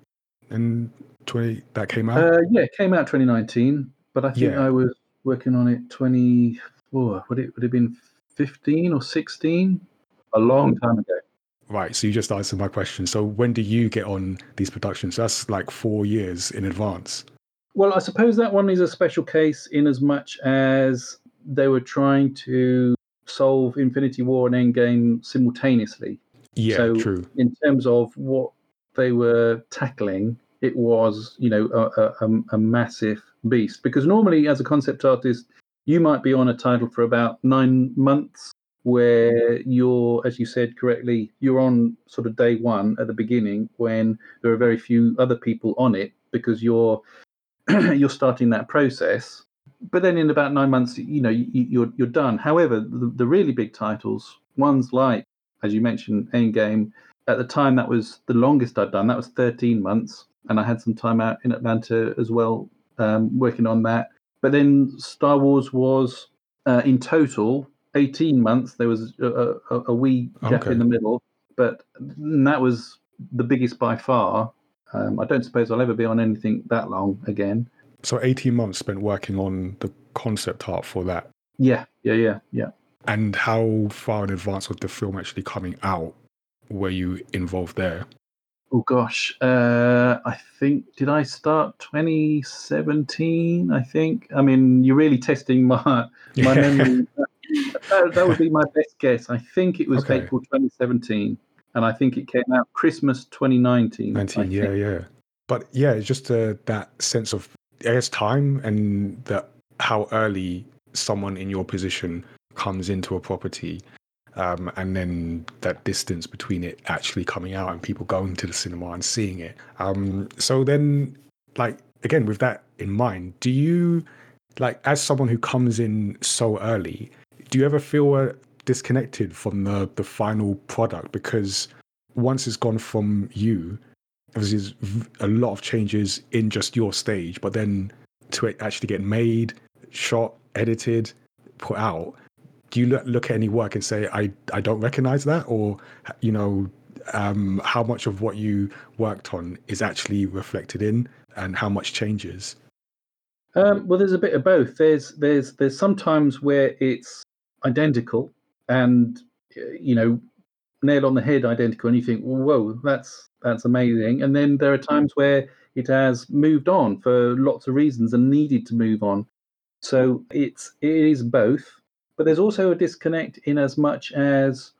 and 20 that came out. uh, yeah it came out 2019 but i think Yeah. i was working on it 24 would it would it have been 15 or 16 a long time ago right. So you just answered my question. So when do you get on these productions? That's like four years in advance. Well, I suppose that one is a special case in as much as they were trying to solve Infinity War and Endgame simultaneously. Yeah, So- true. In terms of what they were tackling, it was, you know, a, a, a- a massive beast. Because normally, as a concept artist, you might be on a title for about nine months, where you're, as you said correctly, you're on sort of day one at the beginning when there are very few other people on it because you're you're starting that process. But then in about nine months, you know, you, you're you're done. However, the, the really big titles, ones like, as you mentioned, Endgame, at the time that was the longest I'd done. That was 13 months, and I had some time out in Atlanta as well, um, working on that. But then Star Wars was uh, in total 18 months. There was a, a, a wee gap Okay. in the middle, but that was the biggest by far. Um, I don't suppose I'll ever be on anything that long again. So 18 months spent working on the concept art for that. Yeah, yeah, yeah, yeah. And how far in advance of the film actually coming out were you involved there? Oh gosh, uh, I think did I start 2017? I think. I mean, you're really testing my my memory. that, that would be my best guess. I think it was Okay. April 2017, and I think it came out Christmas 2019. I 19, yeah, yeah. But yeah, it's just uh, that sense of, I guess, time and that how early someone in your position comes into a property. Um, and then that distance between it actually coming out and people going to the cinema and seeing it. Um, so then, like, again, with that in mind, do you, like, as someone who comes in so early, do you ever feel uh, disconnected from the, the final product? Because once it's gone from you, there's a lot of changes in just your stage, but then to it actually get made, shot, edited, put out, do you look, at any work and say, I, I don't recognize that? Or, you know, um, how much of what you worked on is actually reflected in and how much changes? Um, well, there's a bit of both. There's there's there's sometimes where it's identical and you know nail on the head identical, and you think, whoa, that's that's amazing. And then there are times where it has moved on for lots of reasons and needed to move on. So it's it is both, but there's also a disconnect in as much as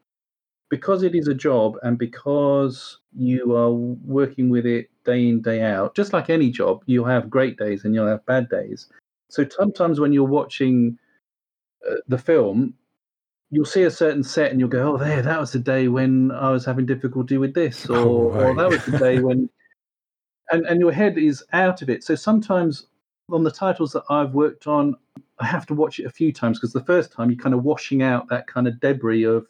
because it is a job and because you are working with it day in day out just like any job you'll have great days and you'll have bad days so sometimes when you're watching uh, the film you'll see a certain set and you'll go oh there that was the day when i was having difficulty with this or, Oh, or that was the day when and and your head is out of it. So sometimes on the titles that i've worked on I have to watch it a few times because the first time you're kind of washing out that kind of debris of,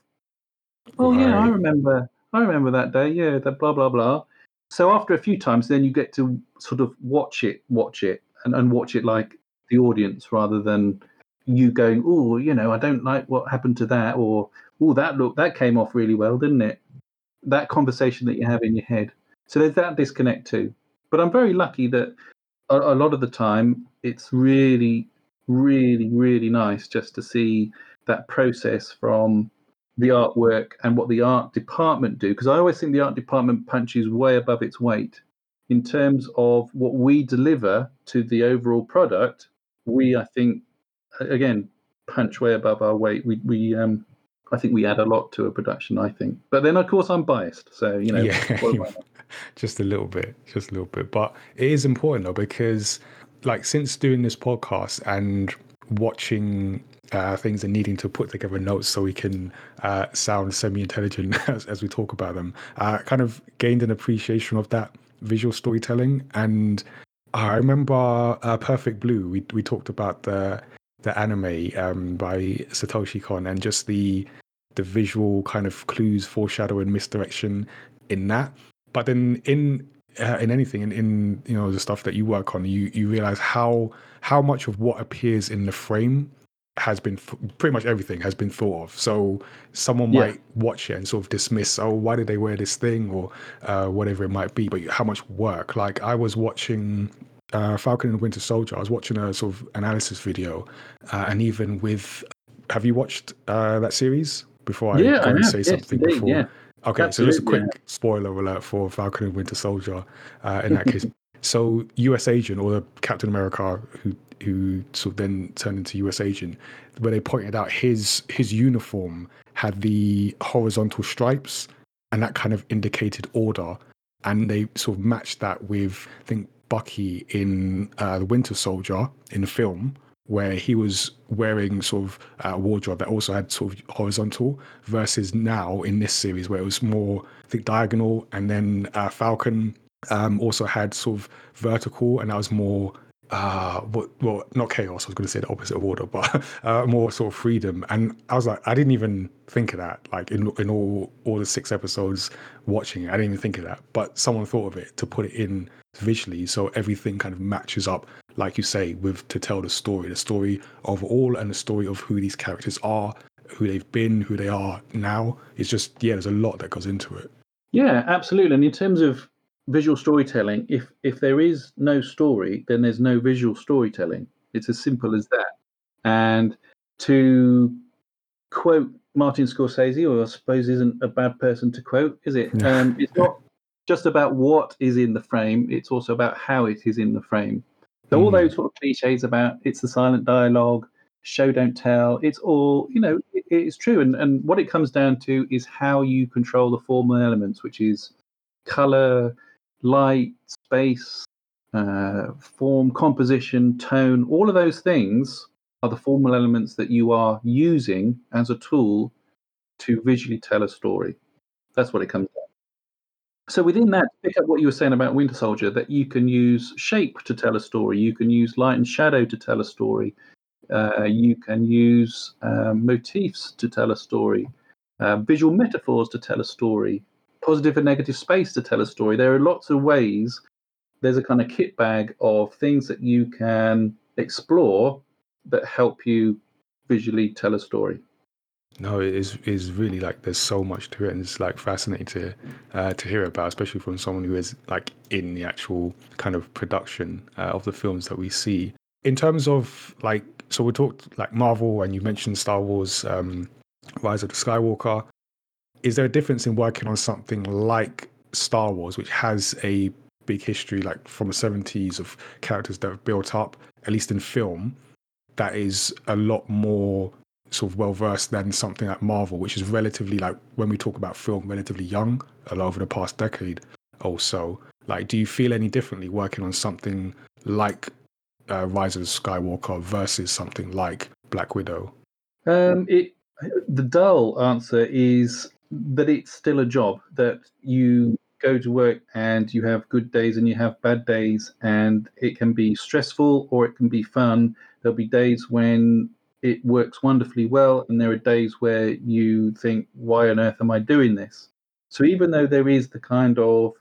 oh yeah, I remember, I remember that day, yeah, that blah blah blah. So after a few times, then you get to sort of watch it, watch it, and, and watch it like the audience rather than you going, oh, you know, I don't like what happened to that, or oh, that look that came off really well, didn't it? That conversation that you have in your head. So there's that disconnect too. But I'm very lucky that a, a lot of the time it's really, really, really nice just to see that process from the artwork and what the art department do. Because I always think the art department punches way above its weight in terms of what we deliver to the overall product. We, I think, again, punch way above our weight. We, we, um, I think we add a lot to a production. I think, but then of course I'm biased, so you know, yeah, what am I? just a little bit, just a little bit. But it is important though because, like, since doing this podcast and watching uh, things and needing to put together notes so we can uh, sound semi-intelligent as, as we talk about them, uh, kind of gained an appreciation of that visual storytelling. And I remember uh, Perfect Blue. We we talked about the the anime um, by Satoshi Kon and just the the visual kind of clues, foreshadowing, misdirection in that. But then in uh, in anything, in, in you know the stuff that you work on, you you realize how how much of what appears in the frame has been pretty much everything has been thought of. So someone Yeah. might watch it and sort of dismiss, oh, why did they wear this thing or uh, whatever it might be. But how much work? Like I was watching uh, Falcon and the Winter Soldier. I was watching a sort of analysis video, uh, and even with, have you watched uh, that series before I Yeah, I have. say Yes, something indeed, before? yeah. Okay, so just a Absolutely, quick spoiler alert for Falcon and Winter Soldier uh, in that case. So U.S. Agent or the Captain America who who sort of then turned into U.S. Agent, where they pointed out his his uniform had the horizontal stripes, and that kind of indicated order, and they sort of matched that with I think Bucky in uh, the Winter Soldier in the film, where he was wearing sort of a wardrobe that also had sort of horizontal, versus now in this series where it was more I think diagonal, and then uh, Falcon um, also had sort of vertical, and that was more uh, what, well, not chaos. I was going to say the opposite of order, but uh, more sort of freedom. And I was like, I didn't even think of that. Like in in all all the six episodes watching it, I didn't even think of that. But someone thought of it to put it in visually, so everything kind of matches up, like you say, with to tell the story, the story of all, and the story of who these characters are, who they've been, who they are now. It's just yeah, there's a lot that goes into it. Yeah, absolutely. And in terms of visual storytelling, if if there is no story, then there's no visual storytelling. It's as simple as that. And to quote Martin Scorsese, or I suppose isn't a bad person to quote, is it? No. Um, it's not just about what is in the frame; it's also about how it is in the frame. So all Mhm. those sort of cliches about it's the silent dialogue, show don't tell, it's all you know. It, it's true, and and what it comes down to is how you control the formal elements, which is color, light, space, uh, form, composition, tone. All of those things are the formal elements that you are using as a tool to visually tell a story. That's what it comes down. So within that, pick up what you were saying about Winter Soldier, that you can use shape to tell a story, you can use light and shadow to tell a story, uh, you can use um, motifs to tell a story, uh, visual metaphors to tell a story, positive and negative space to tell a story. There are lots of ways. There's a kind of kit bag of things that you can explore that help you visually tell a story. No, it is is really like there's so much to it, and it's like fascinating to uh, to hear about, especially from someone who is like in the actual kind of production uh, of the films that we see. In terms of like, so we talked like Marvel, and you mentioned Star Wars, um, Rise of the Skywalker. Is there a difference in working on something like Star Wars, which has a big history, like from the 70s of characters that have built up, at least in film, that is a lot more sort of well versed than something like Marvel, which is relatively like when we talk about film, relatively young uh, over the past decade or so. Like, do you feel any differently working on something like uh, Rise of Skywalker versus something like Black Widow? Um, it the dull answer is that it's still a job that you go to work and you have good days and you have bad days and it can be stressful or it can be fun There'll be days when it works wonderfully well, and there are days where you think, why on earth am I doing this? So even though there is the kind of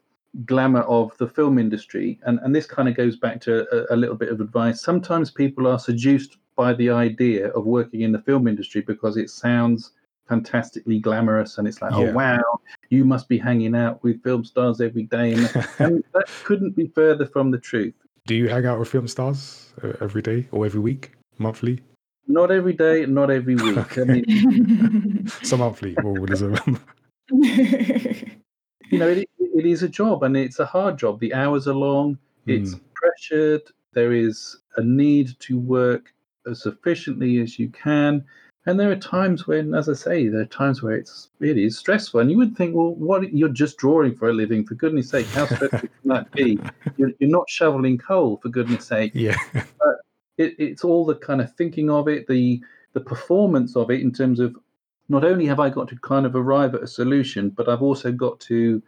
glamour of the film industry, and, and this kind of goes back to a, a little bit of advice, sometimes people are seduced by the idea of working in the film industry because it sounds fantastically glamorous and it's like oh wow you must be hanging out with film stars every day. And, and that couldn't be further from the truth. Do you hang out with film stars uh, every day or every week, monthly? not every day not every week. I mean So monthly. Or what is it? you know it, it is a job and it's a hard job. The hours are long it's pressured there is a need to work as efficiently as you can and there are times when as i say there are times where it's it is stressful. And you would think well what you're just drawing for a living for goodness sake. How stressful can that be? You're, you're not shoveling coal for goodness sake. Yeah. it, it's all the kind of thinking of it, the the performance of it in terms of not only have I got to kind of arrive at a solution, but I've also got to,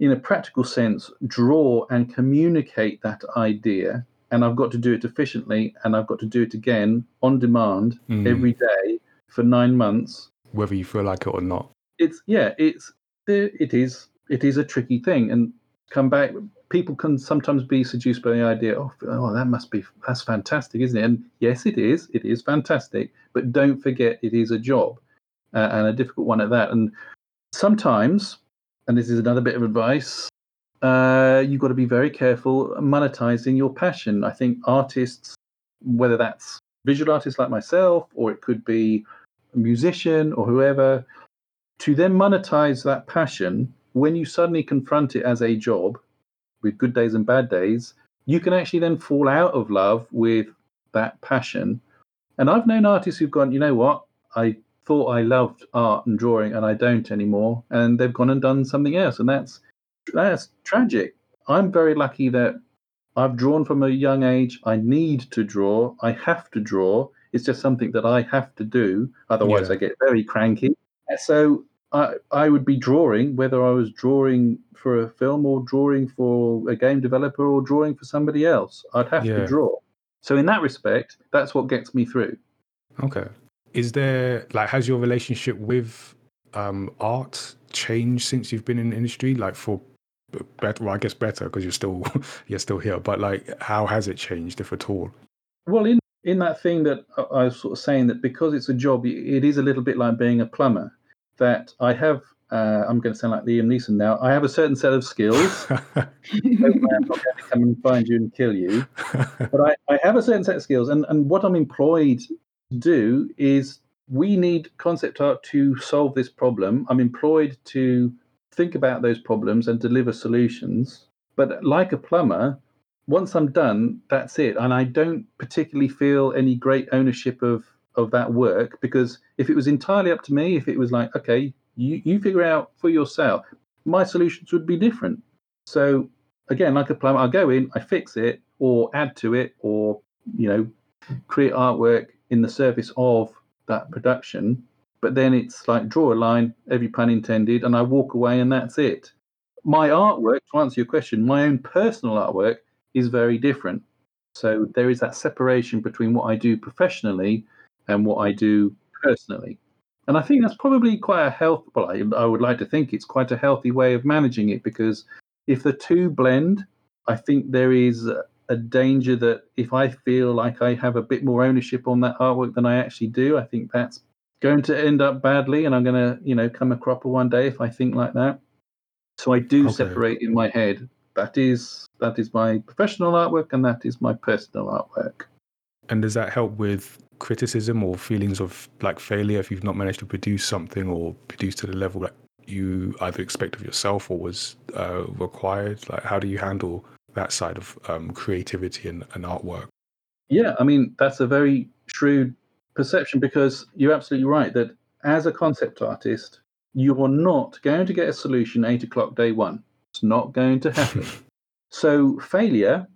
in a practical sense, draw and communicate that idea, and I've got to do it efficiently, and I've got to do it again on demand Mm. every day for nine months. Whether you feel like it or not. It's yeah, it's it is it is a tricky thing, and come back. People can sometimes be seduced by the idea, oh, oh, that must be that's fantastic, isn't it? And yes, it is. It is fantastic, but don't forget, it is a job, uh, and a difficult one at that. And sometimes, and this is another bit of advice, uh, you've got to be very careful monetizing your passion. I think artists, whether that's visual artists like myself, or it could be musician or whoever, to then monetize that passion when you suddenly confront it as a job with good days and bad days, you can actually then fall out of love with that passion. And I've known artists who've gone, you know what, I thought I loved art and drawing and I don't anymore, and they've gone and done something else, and that's that's tragic. I'm very lucky that I've drawn from a young age. I need to draw. I have to draw. It's just something that I have to do. Otherwise, Yeah. I get very cranky. So I, I would be drawing, whether I was drawing for a film or drawing for a game developer or drawing for somebody else. I'd have Yeah. to draw. So in that respect, that's what gets me through. Okay. Is there like has your relationship with um art changed since you've been in the industry? Like for better well, I guess better because you're still you're still here, but like how has it changed if at all? Well, in in that thing that I was sort of saying that because it's a job, it is a little bit like being a plumber. That I have, uh, I'm going to sound like Liam Neeson now. I have a certain set of skills. I'm not going to come and find you and kill you, but I, I have a certain set of skills, and and what I'm employed to do is we need concept art to solve this problem. I'm employed to think about those problems and deliver solutions. But like a plumber, once I'm done, that's it. And I don't particularly feel any great ownership of of that work because if it was entirely up to me, if it was like, okay, you, you figure out for yourself, my solutions would be different. So again, like a plumber, I go in, I fix it, or add to it, or you know, create artwork in the service of that production. But then it's like draw a line, every pun intended, and I walk away, and that's it. My artwork, to answer your question, my own personal artwork is very different. So there is that separation between what I do professionally and what I do personally. And I think that's probably quite a health. Well, I, I would like to think it's quite a healthy way of managing it because if the two blend, I think there is a, a danger that if I feel like I have a bit more ownership on that artwork than I actually do, I think that's going to end up badly, and I'm going to, you know, come a cropper one day if I think like that. So I do Okay. separate in my head. That is that is my professional artwork, and that is my personal artwork. And does that help with criticism or feelings of like failure if you've not managed to produce something or produce to the level that you either expect of yourself or was uh, required? Like, how do you handle that side of um, creativity and, and artwork? Yeah, I mean that's a very shrewd perception because you're absolutely right that as a concept artist, you are not going to get a solution eight o'clock day one. It's not going to happen. so failure,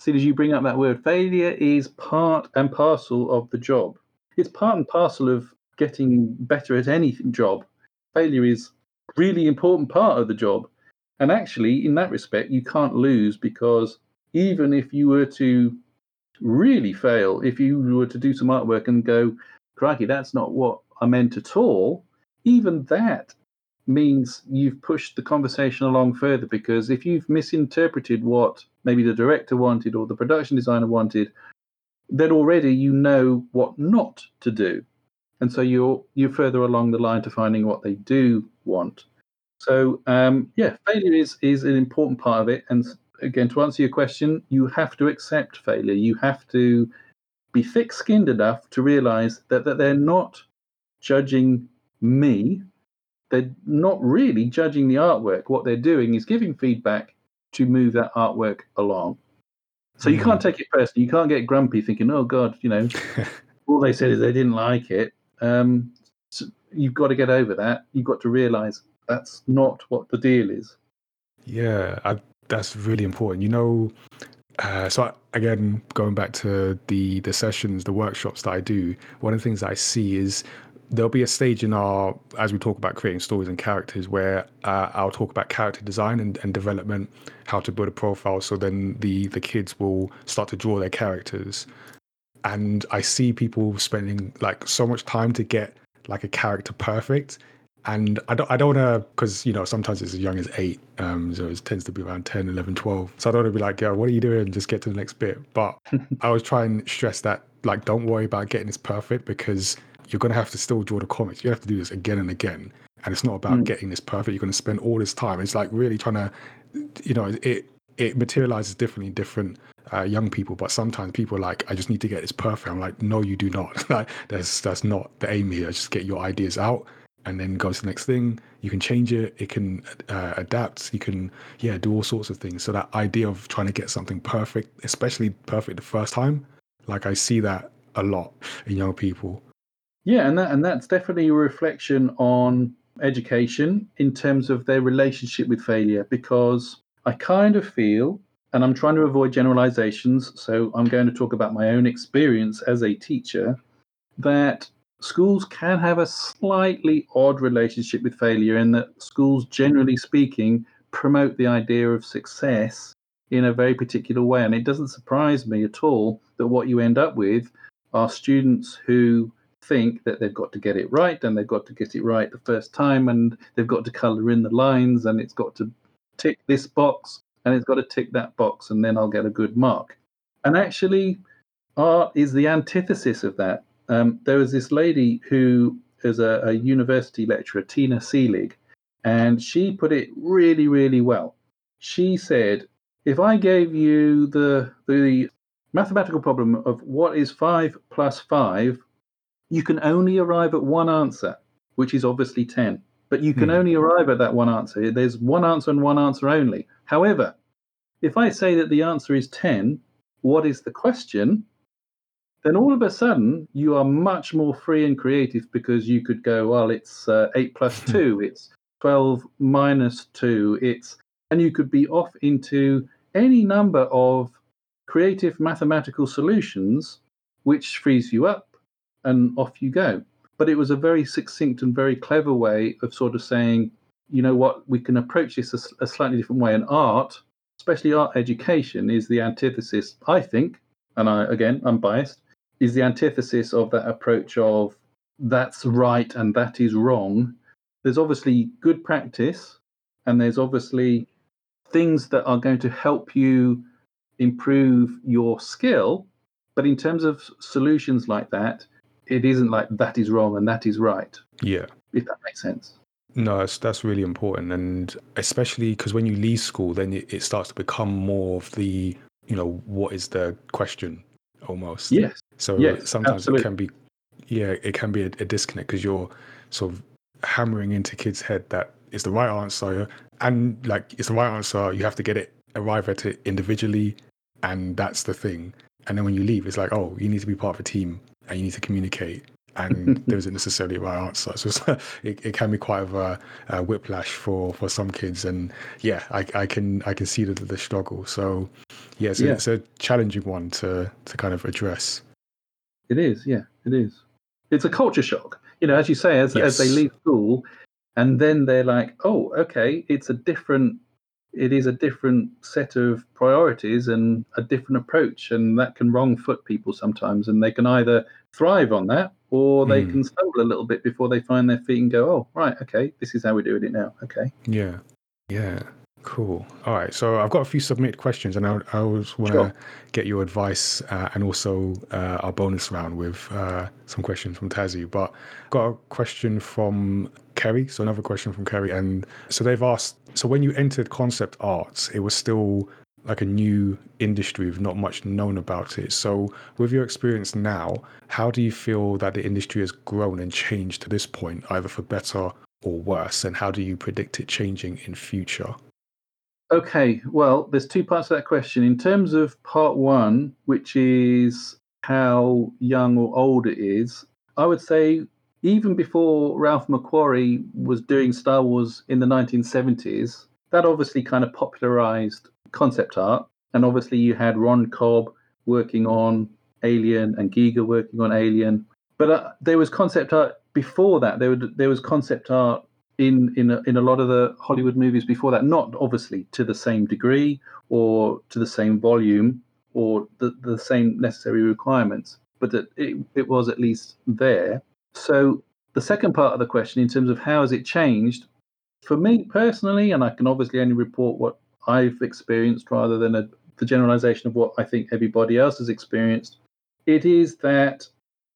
as soon as you bring up that word, failure is part and parcel of the job. It's part and parcel of getting better at any job. Failure is really important part of the job. And actually, in that respect, you can't lose because even if you were to really fail if you were to do some artwork and go, crikey, that's not what I meant at all. Even that means you've pushed the conversation along further because if you've misinterpreted what maybe the director wanted or the production designer wanted, then already you know what not to do. And so you're you're further along the line to finding what they do want. So um, yeah, failure is is an important part of it. And again, to answer your question, you have to accept failure. You have to be thick-skinned enough to realize that that they're not judging me. They're not really judging the artwork. What they're doing is giving feedback to move that artwork along. So you can't hmm. take it personally. You can't get grumpy thinking, "Oh God, you know, all they said is they didn't like it." Um, so you've got to get over that. You've got to realize that's not what the deal is. Yeah, I, that's really important. You know, uh, so I, again, going back to the the sessions, the workshops that I do, one of the things I see is there'll be a stage in our as we talk about creating stories and characters where uh, I'll talk about character design and, and development, how to build a profile. So then the the kids will start to draw their characters, and I see people spending like so much time to get like a character perfect. And I don't, I don't want to, because, you know, sometimes it's as young as eight. Um, so it tends to be around 10, 11, 12. So I don't want to be like, yeah, what are you doing? Just get to the next bit. But I was trying to stress that, like, don't worry about getting this perfect because you're going to have to still draw the comics. You have to do this again and again. And it's not about mm. getting this perfect. You're going to spend all this time. It's like really trying to, you know, it it materializes differently in different uh, young people. But sometimes people are like, I just need to get this perfect. I'm like, no, you do not. like, that's that's not the aim here. Just get your ideas out and then go to the next thing. You can change it. It can uh, adapt. You can, yeah, do all sorts of things. So that idea of trying to get something perfect, especially perfect the first time, like I see that a lot in young people. Yeah, and that and that's definitely a reflection on education in terms of their relationship with failure because I kind of feel and I'm trying to avoid generalizations, so I'm going to talk about my own experience as a teacher that schools can have a slightly odd relationship with failure in that schools generally speaking promote the idea of success in a very particular way. And it doesn't surprise me at all that what you end up with are students who think that they've got to get it right and they've got to get it right the first time and they've got to color in the lines and it's got to tick this box and it's got to tick that box and then I'll get a good mark. And actually, art is the antithesis of that. Um, there was this lady who is a, a university lecturer, Tina Seelig, and she put it really, really well. She said, if I gave you the the mathematical problem of what is five plus five you can only arrive at one answer, which is obviously 10. But you can hmm. only arrive at that one answer. There's one answer and one answer only. However, if I say that the answer is 10, what is the question? Then all of a sudden, you are much more free and creative because you could go, well, it's uh, 8 plus 2, it's 12 minus 2, it's, and you could be off into any number of creative mathematical solutions, which frees you up and off you go. But it was a very succinct and very clever way of sort of saying, you know what, we can approach this a, a slightly different way. And art, especially art education, is the antithesis, I think, and I again, I'm biased, is the antithesis of that approach of that's right and that is wrong. There's obviously good practice, and there's obviously things that are going to help you improve your skill. But in terms of solutions like that, it isn't like that is wrong and that is right. Yeah. If that makes sense. No, that's, that's really important. And especially because when you leave school, then it, it starts to become more of the, you know, what is the question almost. Yes. So yes, sometimes absolutely. it can be, yeah, it can be a, a disconnect because you're sort of hammering into kids' head that it's the right answer. And like, it's the right answer. You have to get it, arrive at it individually. And that's the thing. And then when you leave, it's like, oh, you need to be part of a team and you need to communicate and there isn't necessarily a right answer. So it, it can be quite of a, a, whiplash for, for some kids. And yeah, I, I can I can see the, the struggle. So yeah, so yeah. it's a challenging one to to kind of address. It is, yeah, it is. It's a culture shock. You know, as you say, as yes. as they leave school, and then they're like, oh, okay, it's a different it is a different set of priorities and a different approach, and that can wrong foot people sometimes, and they can either thrive on that or they Mm. can stumble a little bit before they find their feet and go, "Oh, right, okay, this is how we're doing it now." Okay. Yeah. Yeah. Cool. All right. So I've got a few submitted questions, and I, I always want to Sure. get your advice uh, and also uh, our bonus round with uh, some questions from Tazzy. But got a question from Kerry. So another question from Kerry, and so they've asked. So when you entered concept arts, it was still like a new industry with not much known about it. So with your experience now, how do you feel that the industry has grown and changed to this point, either for better or worse? And how do you predict it changing in future? Okay, well, there's two parts to that question. In terms of part one, which is how young or old it is, I would say even before Ralph McQuarrie was doing Star Wars in the 1970s, that obviously kind of popularized concept art. And obviously, you had Ron Cobb working on Alien and Giger working on Alien. But uh, there was concept art before that. There, would, there was concept art in in a, in a lot of the Hollywood movies before that, not obviously to the same degree or to the same volume or the, the same necessary requirements, but that it, it was at least there. So the second part of the question, in terms of how has it changed, for me personally, and I can obviously only report what I've experienced rather than a, the generalization of what I think everybody else has experienced, it is that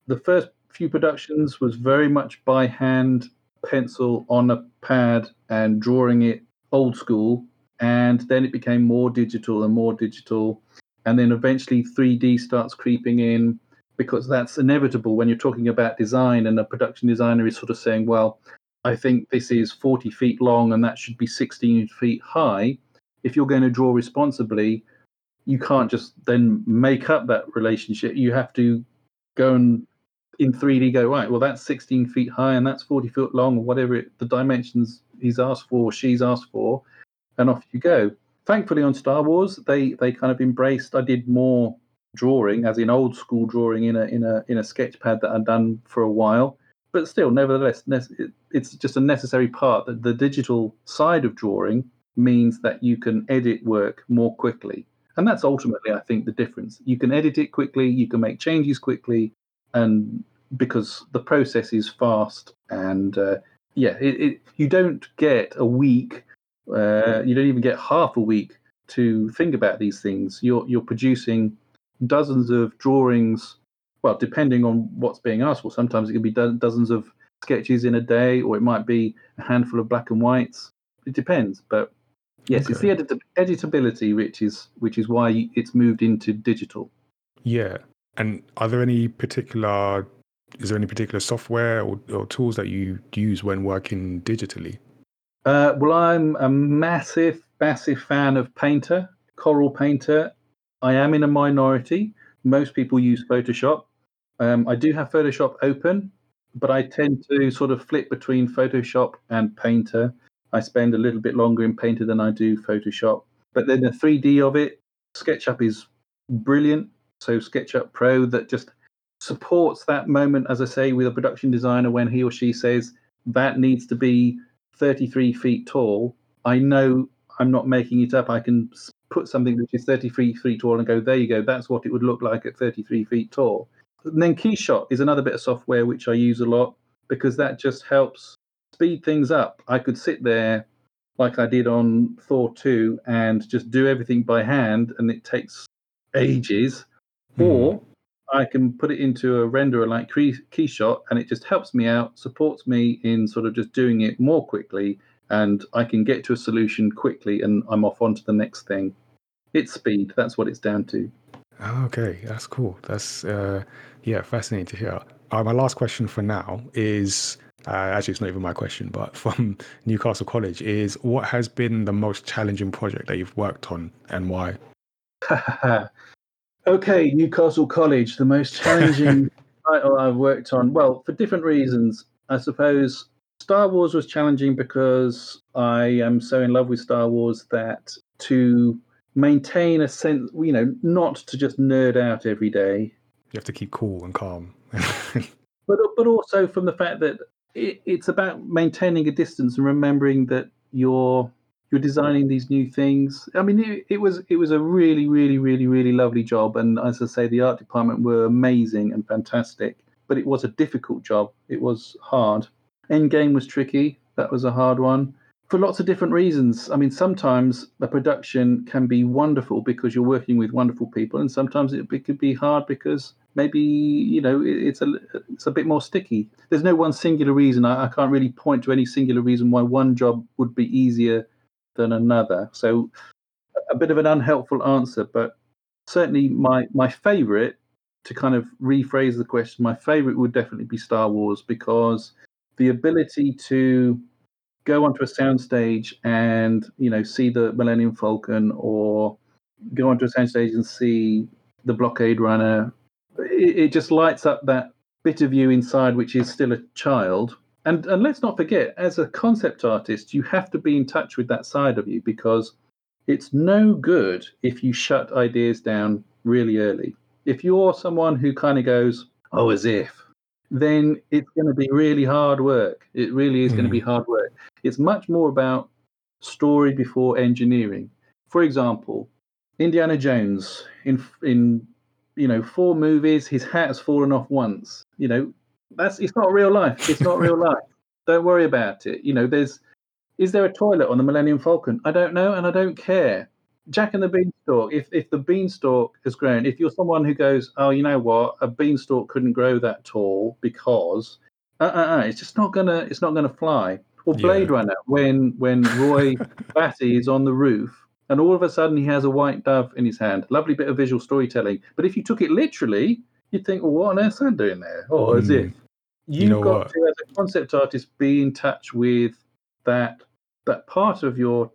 the first few productions was very much by hand pencil on a pad and drawing it old school and then it became more digital and more digital and then eventually 3d starts creeping in because that's inevitable when you're talking about design and a production designer is sort of saying well i think this is 40 feet long and that should be 16 feet high. If you're going to draw responsibly you can't just then make up that relationship. You have to go and in 3D go right. Well, that's 16 feet high and that's 40 foot long, or whatever it, the dimensions he's asked for, or she's asked for, and off you go. Thankfully, on Star Wars, they they kind of embraced. I did more drawing, as in old school drawing in a in a in a sketch pad that I'd done for a while. But still, nevertheless, it's just a necessary part that the digital side of drawing means that you can edit work more quickly. And that's ultimately, I think, the difference. You can edit it quickly, you can make changes quickly, and because the process is fast and uh, yeah, it, it, you don't get a week, uh, you don't even get half a week to think about these things. You're you're producing dozens of drawings. Well, depending on what's being asked for, sometimes it can be do- dozens of sketches in a day, or it might be a handful of black and whites. It depends, but yes, it's the edit- editability which is which is why it's moved into digital. Yeah. And are there any particular is there any particular software or, or tools that you use when working digitally? Uh, well, I'm a massive, massive fan of Painter, Corel Painter. I am in a minority. Most people use Photoshop. Um, I do have Photoshop open, but I tend to sort of flip between Photoshop and Painter. I spend a little bit longer in Painter than I do Photoshop. But then the 3D of it, SketchUp is brilliant. So SketchUp Pro that just supports that moment, as I say, with a production designer when he or she says that needs to be 33 feet tall. I know I'm not making it up. I can put something which is 33 feet tall and go, there you go, that's what it would look like at 33 feet tall. And then Keyshot is another bit of software which I use a lot because that just helps speed things up. I could sit there like I did on Thor 2 and just do everything by hand and it takes ages. Hmm. Or I can put it into a renderer like Key- Keyshot and it just helps me out, supports me in sort of just doing it more quickly and I can get to a solution quickly and I'm off onto the next thing. It's speed, that's what it's down to. Oh, okay, that's cool. That's uh, yeah, fascinating to hear. Uh, my last question for now is uh, actually it's not even my question, but from Newcastle College is what has been the most challenging project that you've worked on and why? okay, Newcastle College, the most challenging title I've worked on. Well, for different reasons. I suppose Star Wars was challenging because I am so in love with Star Wars that to maintain a sense, you know, not to just nerd out every day, You have to keep cool and calm. but but also from the fact that it, it's about maintaining a distance and remembering that you're you're designing these new things. I mean, it, it was it was a really, really, really, really lovely job. And as I say, the art department were amazing and fantastic. But it was a difficult job. It was hard. Endgame was tricky. That was a hard one for lots of different reasons. I mean, sometimes a production can be wonderful because you're working with wonderful people, and sometimes it, it could be hard because maybe you know it's a it's a bit more sticky. There's no one singular reason. I, I can't really point to any singular reason why one job would be easier than another. So a bit of an unhelpful answer, but certainly my my favourite to kind of rephrase the question, my favourite would definitely be Star Wars because the ability to go onto a soundstage and you know see the Millennium Falcon or go onto a soundstage and see the Blockade Runner, it, it just lights up that bit of you inside which is still a child. And and let's not forget, as a concept artist, you have to be in touch with that side of you because it's no good if you shut ideas down really early. If you're someone who kind of goes, oh, as if, then it's going to be really hard work. It really is mm. going to be hard work. It's much more about story before engineering. For example, Indiana Jones in in you know four movies, his hat has fallen off once. You know that's it's not real life. It's not real life. Don't worry about it. You know there's is there a toilet on the Millennium Falcon? I don't know, and I don't care. Jack and the Beanstalk. If if the beanstalk has grown, if you're someone who goes, oh, you know what, a beanstalk couldn't grow that tall because, uh, uh, uh it's just not gonna, it's not gonna fly. Or Blade yeah. Runner, when when Roy Batty is on the roof and all of a sudden he has a white dove in his hand. Lovely bit of visual storytelling. But if you took it literally, you'd think, well, what on earth am I doing there? Or mm. as if you've you know got what? to, as a concept artist, be in touch with that that part of your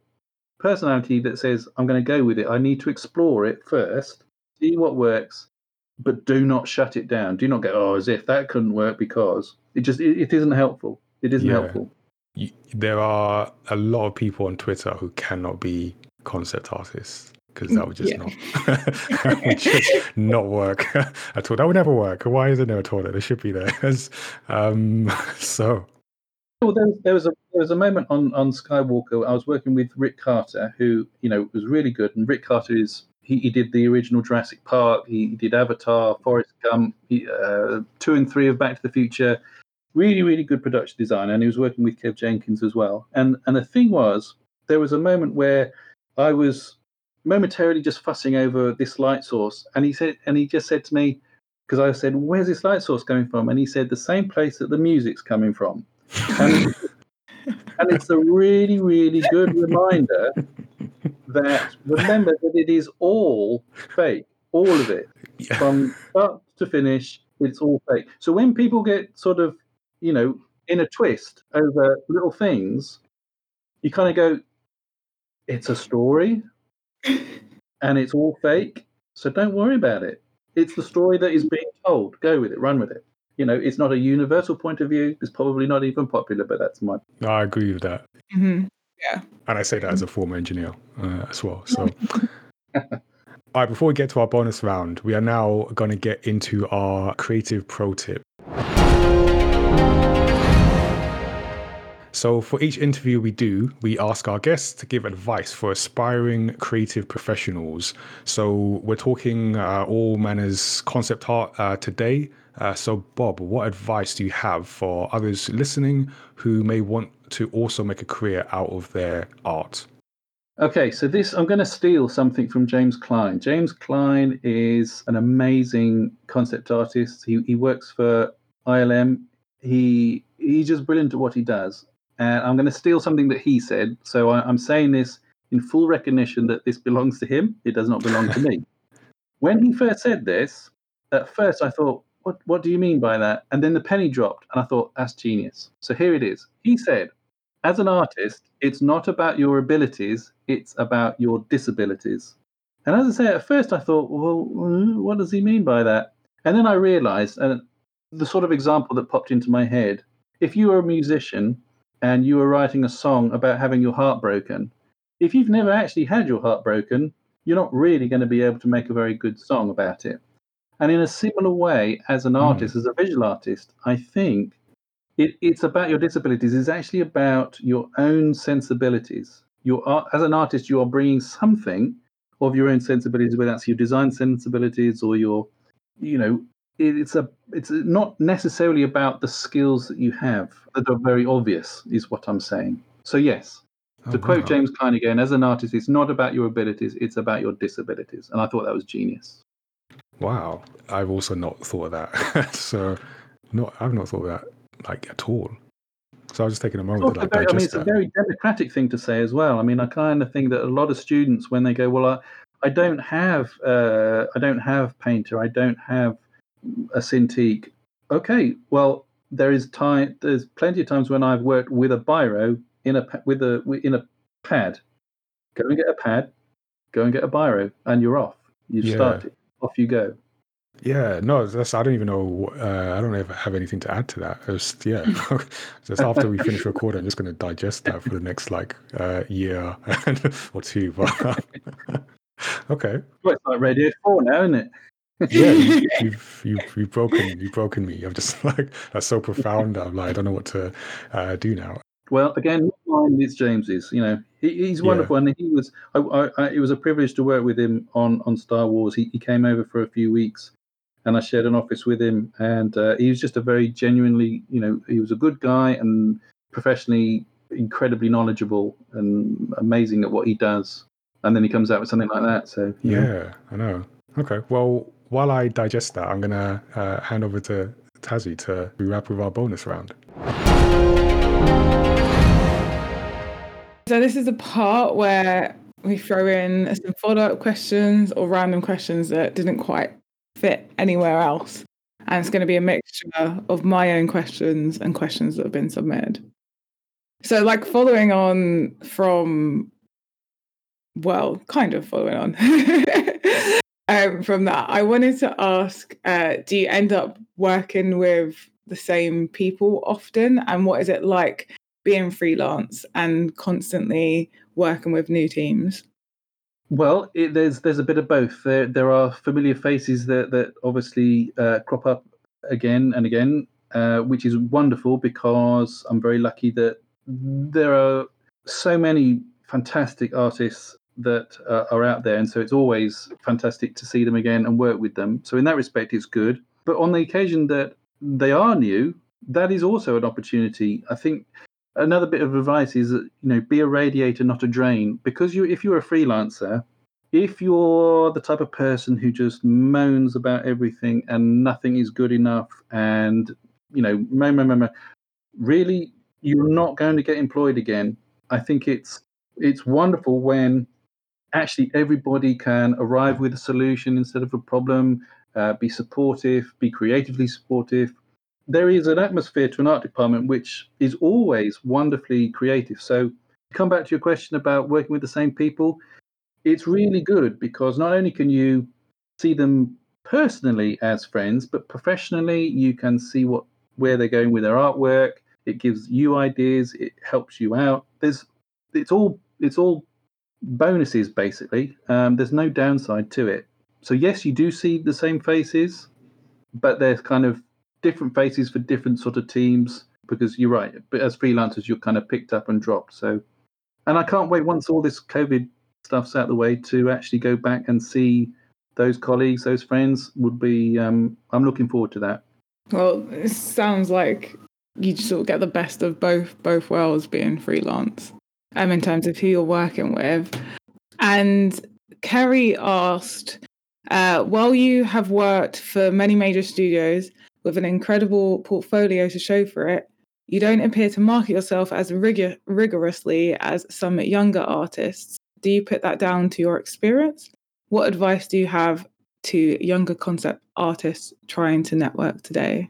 personality that says, I'm going to go with it. I need to explore it first, see what works, but do not shut it down. Do not go, oh, as if that couldn't work because it just it, it isn't helpful. It isn't yeah. helpful. You, there are a lot of people on Twitter who cannot be concept artists because that would just yeah. not would just not work at all. That would never work. Why isn't there a toilet? There should be there. um, so well, there was, there was a there was a moment on on Skywalker. I was working with Rick Carter, who you know was really good. And Rick Carter is he, he did the original Jurassic Park. He, he did Avatar, Forrest Gump, he, uh, two and three of Back to the Future. Really, really good production designer, and he was working with Kev Jenkins as well. And and the thing was, there was a moment where I was momentarily just fussing over this light source, and he said, and he just said to me, because I said, "Where's this light source coming from?" And he said, "The same place that the music's coming from." And, and it's a really, really good reminder that remember that it is all fake, all of it, yeah. from start to finish. It's all fake. So when people get sort of, you know, in a twist over little things, you kind of go, "It's a story, and it's all fake." So don't worry about it. It's the story that is being told. Go with it. Run with it you know, it's not a universal point of view. It's probably not even popular, but that's my. I agree with that. Mm-hmm. Yeah. And I say that as a former engineer uh, as well. So. All right, before we get to our bonus round, we are now going to get into our creative pro tip. So, for each interview we do, we ask our guests to give advice for aspiring creative professionals. So, we're talking uh, all manners concept art uh, today. Uh, so, Bob, what advice do you have for others listening who may want to also make a career out of their art? Okay, so this I'm going to steal something from James Clyne. James Clyne is an amazing concept artist. He he works for ILM. He he's just brilliant at what he does. And I'm going to steal something that he said. So I, I'm saying this in full recognition that this belongs to him. It does not belong to me. When he first said this, at first I thought, what, what do you mean by that? And then the penny dropped, and I thought, that's genius. So here it is. He said, as an artist, it's not about your abilities, it's about your disabilities. And as I say, at first I thought, well, what does he mean by that? And then I realized, and the sort of example that popped into my head if you were a musician and you were writing a song about having your heart broken, if you've never actually had your heart broken, you're not really going to be able to make a very good song about it. And in a similar way, as an hmm. artist, mm. as a visual artist, I think it, it's about your disabilities. It's actually about your own sensibilities. You're as an artist, you are bringing something of your own sensibilities, whether that's your design sensibilities or your, you know, it's a it's not necessarily about the skills that you have that are very obvious, is what I'm saying. So yes, Oh, to quote. James Clyne again, as an artist, it's not about your abilities, it's about your disabilities. And I thought that was genius. Wow, I've also not thought of that. so, not I've not thought of that like at all. So I was just taking a moment to like very, I mean, it's a very democratic thing to say as well. I mean, I kind of think that a lot of students, when they go, well, I, I don't have, uh, I don't have Painter, I don't have a Cintiq. Okay, well, there is time. There's plenty of times when I've worked with a biro in a with a in a pad. Go and get a pad. Go and get a biro, and you're off. You've Yeah. started. Off you go. Yeah, no, that's I don't even know. Uh, I don't ever have anything to add to that. It's, yeah, just after we finish recording, I'm just going to digest that for the next like uh, year or two. But okay, Well, it's like Radio Four now, isn't it? Yeah, you, you've you've you've broken you've broken me. I'm just like that's so profound. I'm like I don't know what to uh, do now. Well, again, mine is James's. You know, he, he's Yeah. wonderful, and he was. I, I, I, it was a privilege to work with him on on Star Wars. He, he came over for a few weeks, and I shared an office with him. And uh, he was just a very genuinely, you know, he was a good guy and professionally incredibly knowledgeable and amazing at what he does. And then he comes out with something like that. So you know. Yeah, I know. Okay, well, while I digest that, I'm gonna uh, hand over to Tazzy to wrap with our bonus round. So this is the part where we throw in some follow-up questions or random questions that didn't quite fit anywhere else. And it's going to be a mixture of my own questions and questions that have been submitted. So like following on from well, kind of following on um, from that, I wanted to ask, uh, do you end up working with the same people often? And what is it like being freelance and constantly working with new teams? Well, it, there's there's a bit of both. There there are familiar faces that that obviously uh, crop up again and again, uh, which is wonderful because I'm very lucky that there are so many fantastic artists that uh, are out there, and so it's always fantastic to see them again and work with them. So in that respect, it's good. But on the occasion that they are new, that is also an opportunity. I think another bit of advice is that you know be a radiator not a drain because you if you're a freelancer if you're the type of person who just moans about everything and nothing is good enough and you know mo, mo, mo, mo, really you're not going to get employed again i think it's it's wonderful when actually everybody can arrive with a solution instead of a problem uh, be supportive be creatively supportive there is an atmosphere to an art department which is always wonderfully creative. So, come back to your question about working with the same people. It's really good because not only can you see them personally as friends, but professionally you can see what where they're going with their artwork. It gives you ideas. It helps you out. There's it's all it's all bonuses basically. Um, there's no downside to it. So yes, you do see the same faces, but there's kind of different faces for different sort of teams because you're right but as freelancers you're kind of picked up and dropped so and i can't wait once all this covid stuff's out of the way to actually go back and see those colleagues those friends would be um, i'm looking forward to that Well, it sounds like you sort of get the best of both both worlds being freelance. Um, in terms of who you're working with. And Kerry asked, uh, while you have worked for many major studios with an incredible portfolio to show for it, you don't appear to market yourself as rigor- rigorously as some younger artists. Do you put that down to your experience? What advice do you have to younger concept artists trying to network today?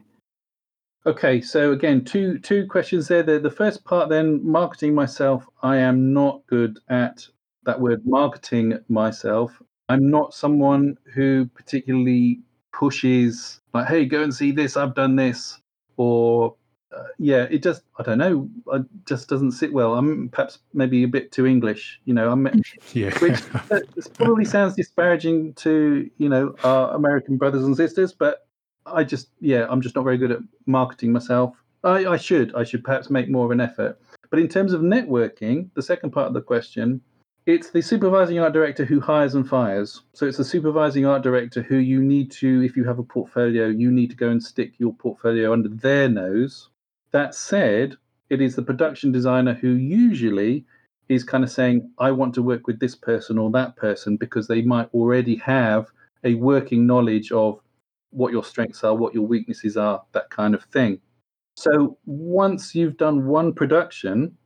Okay, so again, two two questions there. The, the first part, then, marketing myself. I am not good at that word, marketing myself. I'm not someone who particularly pushes like, "Hey, go and see this. I've done this," or uh, yeah, it just I don't know. It just doesn't sit well. I'm perhaps maybe a bit too English. You know, I'm Yeah. which that probably sounds disparaging to you know our American brothers and sisters, but I just yeah, I'm just not very good at marketing myself. I, I should. I should perhaps make more of an effort. But in terms of networking, the second part of the question, it's the supervising art director who hires and fires. So it's the supervising art director who you need to, if you have a portfolio, you need to go and stick your portfolio under their nose. That said, it is the production designer who usually is kind of saying, I want to work with this person or that person because they might already have a working knowledge of what your strengths are, what your weaknesses are, that kind of thing. So once you've done one production,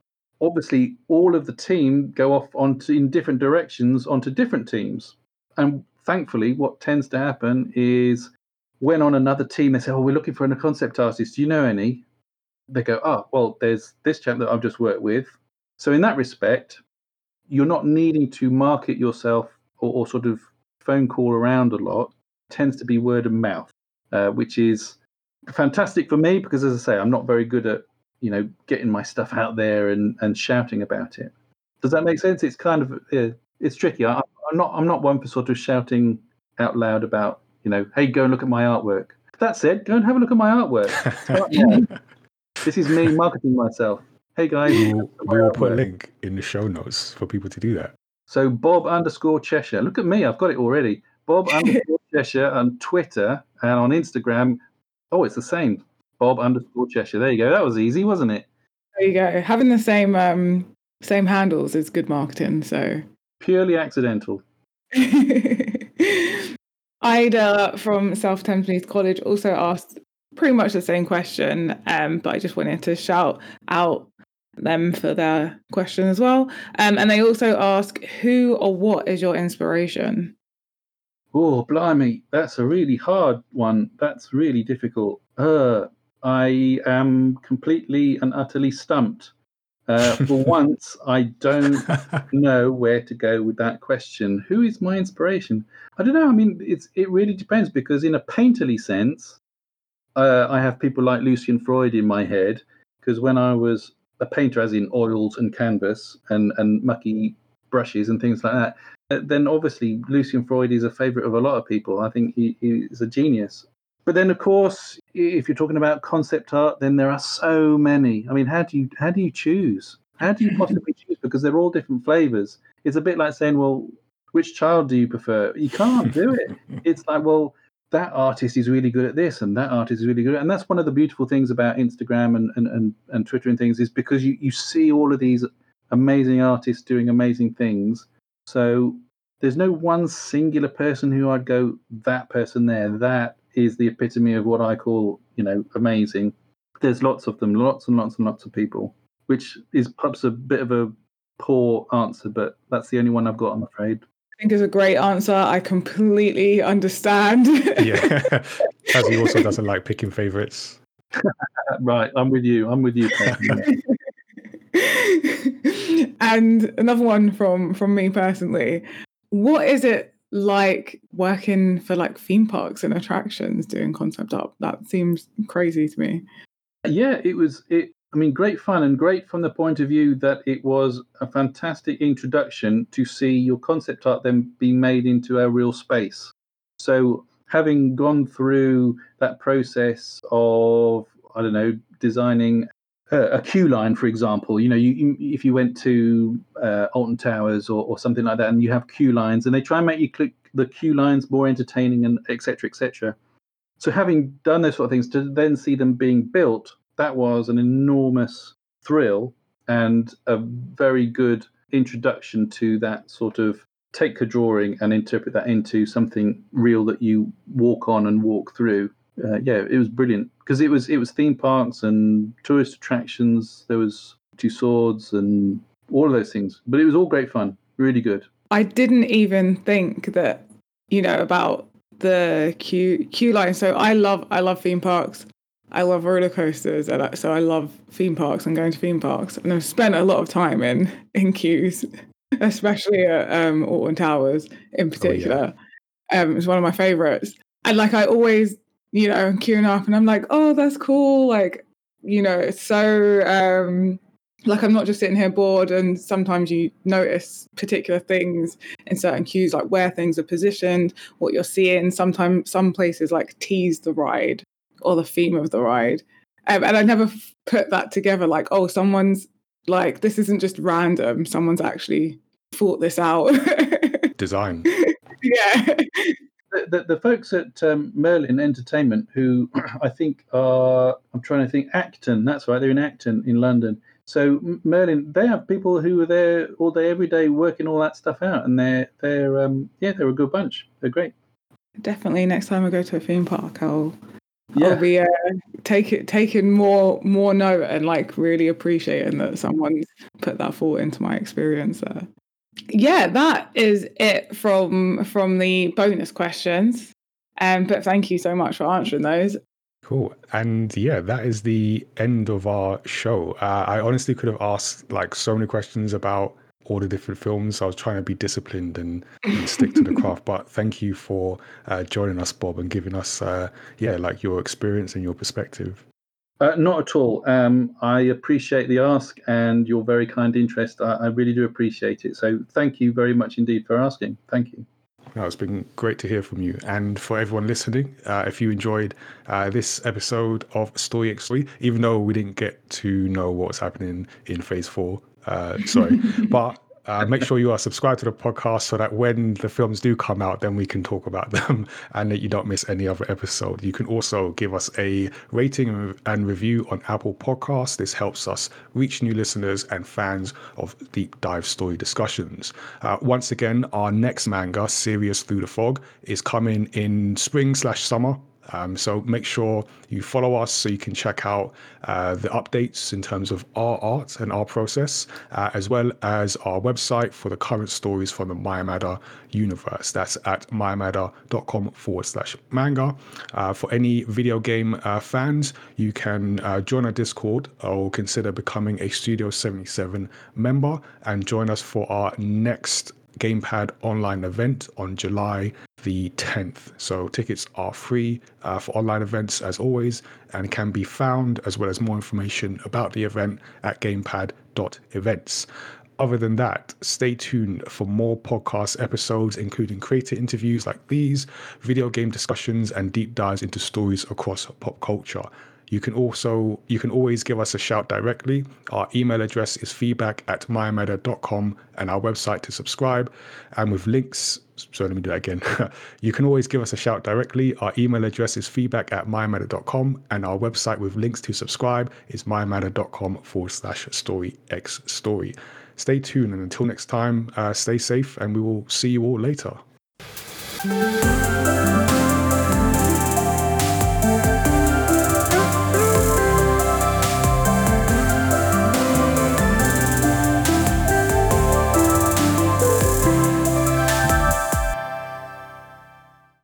obviously all of the team go off onto in different directions onto different teams. And thankfully, what tends to happen is when on another team they say, "Oh, we're looking for a concept artist. Do you know any?" They go, "Oh, well, there's this chap that I've just worked with." So in that respect, you're not needing to market yourself or, or sort of phone call around a lot. Tends to be word of mouth, uh, which is fantastic for me because, as I say, I'm not very good at you know getting my stuff out there and and shouting about it. Does that make sense? It's kind of yeah, it's tricky. I, I'm not I'm not one for sort of shouting out loud about you know, hey, go and look at my artwork. That said, go and have a look at my artwork. this is me marketing myself. Hey guys, we will, we will put a link in the show notes for people to do that. So Bob underscore Cheshire. Look at me, I've got it already. Bob underscore Cheshire on Twitter and on Instagram. Oh, it's the same. Bob underscore Cheshire. There you go. That was easy, wasn't it? There you go. Having the same um same handles is good marketing. So purely accidental. Ida from South Thamesmead College also asked pretty much the same question, um, but I just wanted to shout out them for their question as well. Um, and they also ask, who or what is your inspiration? Oh, blimey, that's a really hard one. That's really difficult. Uh, I am completely and utterly stumped. Uh, for once, I don't know where to go with that question. Who is my inspiration? I don't know. I mean, it's it really depends because in a painterly sense, uh, I have people like Lucian Freud in my head because when I was a painter, as in oils and canvas and and mucky brushes and things like that, then obviously Lucian Freud is a favorite of a lot of people. I think he, he is a genius. But then, of course, if you're talking about concept art, then there are so many. I mean, how do you how do you choose? How do you possibly choose? Because they're all different flavors. It's a bit like saying, well, which child do you prefer? You can't do it. It's like, well, that artist is really good at this and that artist is really good at, and that's one of the beautiful things about Instagram and, and, and, and Twitter and things is because you, you see all of these amazing artists doing amazing things. So there's no one singular person who I'd go, that person there, that is the epitome of what I call, you know, amazing. There's lots of them, lots and lots and lots of people, which is perhaps a bit of a poor answer, but that's the only one I've got, I'm afraid. I think is a great answer. I completely understand. yeah, as he also doesn't like picking favorites. right, I'm with you. I'm with you. and another one from from me personally. What is it like working for like theme parks and attractions doing concept art? That seems crazy to me. Yeah, it was. It I mean, great fun and great from the point of view that it was a fantastic introduction to see your concept art then be made into a real space. So, having gone through that process of, I don't know, designing a, queue line, for example, you know, you, you if you went to uh, Alton Towers or, or something like that, and you have queue lines, and they try and make you click the queue lines more entertaining and etc. etc. So, having done those sort of things, to then see them being built that was an enormous thrill and a very good introduction to that sort of take a drawing and interpret that into something real that you walk on and walk through. Uh, yeah, it was brilliant because it was it was theme parks and tourist attractions. There was two swords and all of those things, but it was all great fun. Really good. I didn't even think that you know about the queue queue line. So I love I love theme parks. I love roller coasters, and so I love theme parks and going to theme parks. And I've spent a lot of time in in queues, especially at um, Alton Towers in particular. Oh, yeah. um, it's one of my favorites. And like I always, you know, queuing up, and I'm like, oh, that's cool. Like, you know, it's so um, like I'm not just sitting here bored. And sometimes you notice particular things in certain queues, like where things are positioned, what you're seeing. Sometimes some places like tease the ride or the theme of the ride. Um, and I never f- put that together like, oh, someone's like, this isn't just random. Someone's actually thought this out. Design. yeah. The, the, the folks at um, Merlin Entertainment, who I think are, I'm trying to think, Acton, that's right, they're in Acton in London. So Merlin, they have people who are there all day, every day, working all that stuff out, and they're they're um, yeah, they're a good bunch. They're great. Definitely next time I go to a theme park, I'll Yeah, I'll be uh, take it, taking more more note and like really appreciating that someone's put that thought into my experience there. Yeah, that is it from from the bonus questions. Um, but thank you so much for answering those. Cool. And yeah, that is the end of our show. Uh, I honestly could have asked like so many questions about all the different films. I was trying to be disciplined and, and stick to the craft. But thank you for uh, joining us, Bob, and giving us, uh, yeah, like your experience and your perspective. Uh, not at all. Um, I appreciate the ask and your very kind interest. I, I really do appreciate it. So thank you very much indeed for asking. Thank you. No, it's been great to hear from you. And for everyone listening, uh, if you enjoyed uh, this episode of Story X Story, even though we didn't get to know what's happening in phase four, uh, sorry, but uh, make sure you are subscribed to the podcast so that when the films do come out, then we can talk about them and that you don't miss any other episode. You can also give us a rating and review on Apple Podcasts. This helps us reach new listeners and fans of deep dive story discussions. Uh, once again, our next manga, Serious Through the Fog, is coming in spring slash summer. Um, so make sure you follow us so you can check out uh, the updates in terms of our art and our process, uh, as well as our website for the current stories from the Mayamada universe. That's at mayamada.com forward slash manga. Uh, for any video game uh, fans, you can uh, join our Discord or consider becoming a Studio 77 member and join us for our next Gamepad online event on July the 10th. So tickets are free uh, for online events as always and can be found as well as more information about the event at gamepad.events. Other than that, stay tuned for more podcast episodes, including creator interviews like these, video game discussions, and deep dives into stories across pop culture. You can also you can always give us a shout directly. Our email address is feedback at myameda.com and our website to subscribe. And with links, so let me do that again. you can always give us a shout directly. Our email address is feedback at myameda.com and our website with links to subscribe is myameda.com forward slash story x story. Stay tuned and until next time, uh, stay safe and we will see you all later.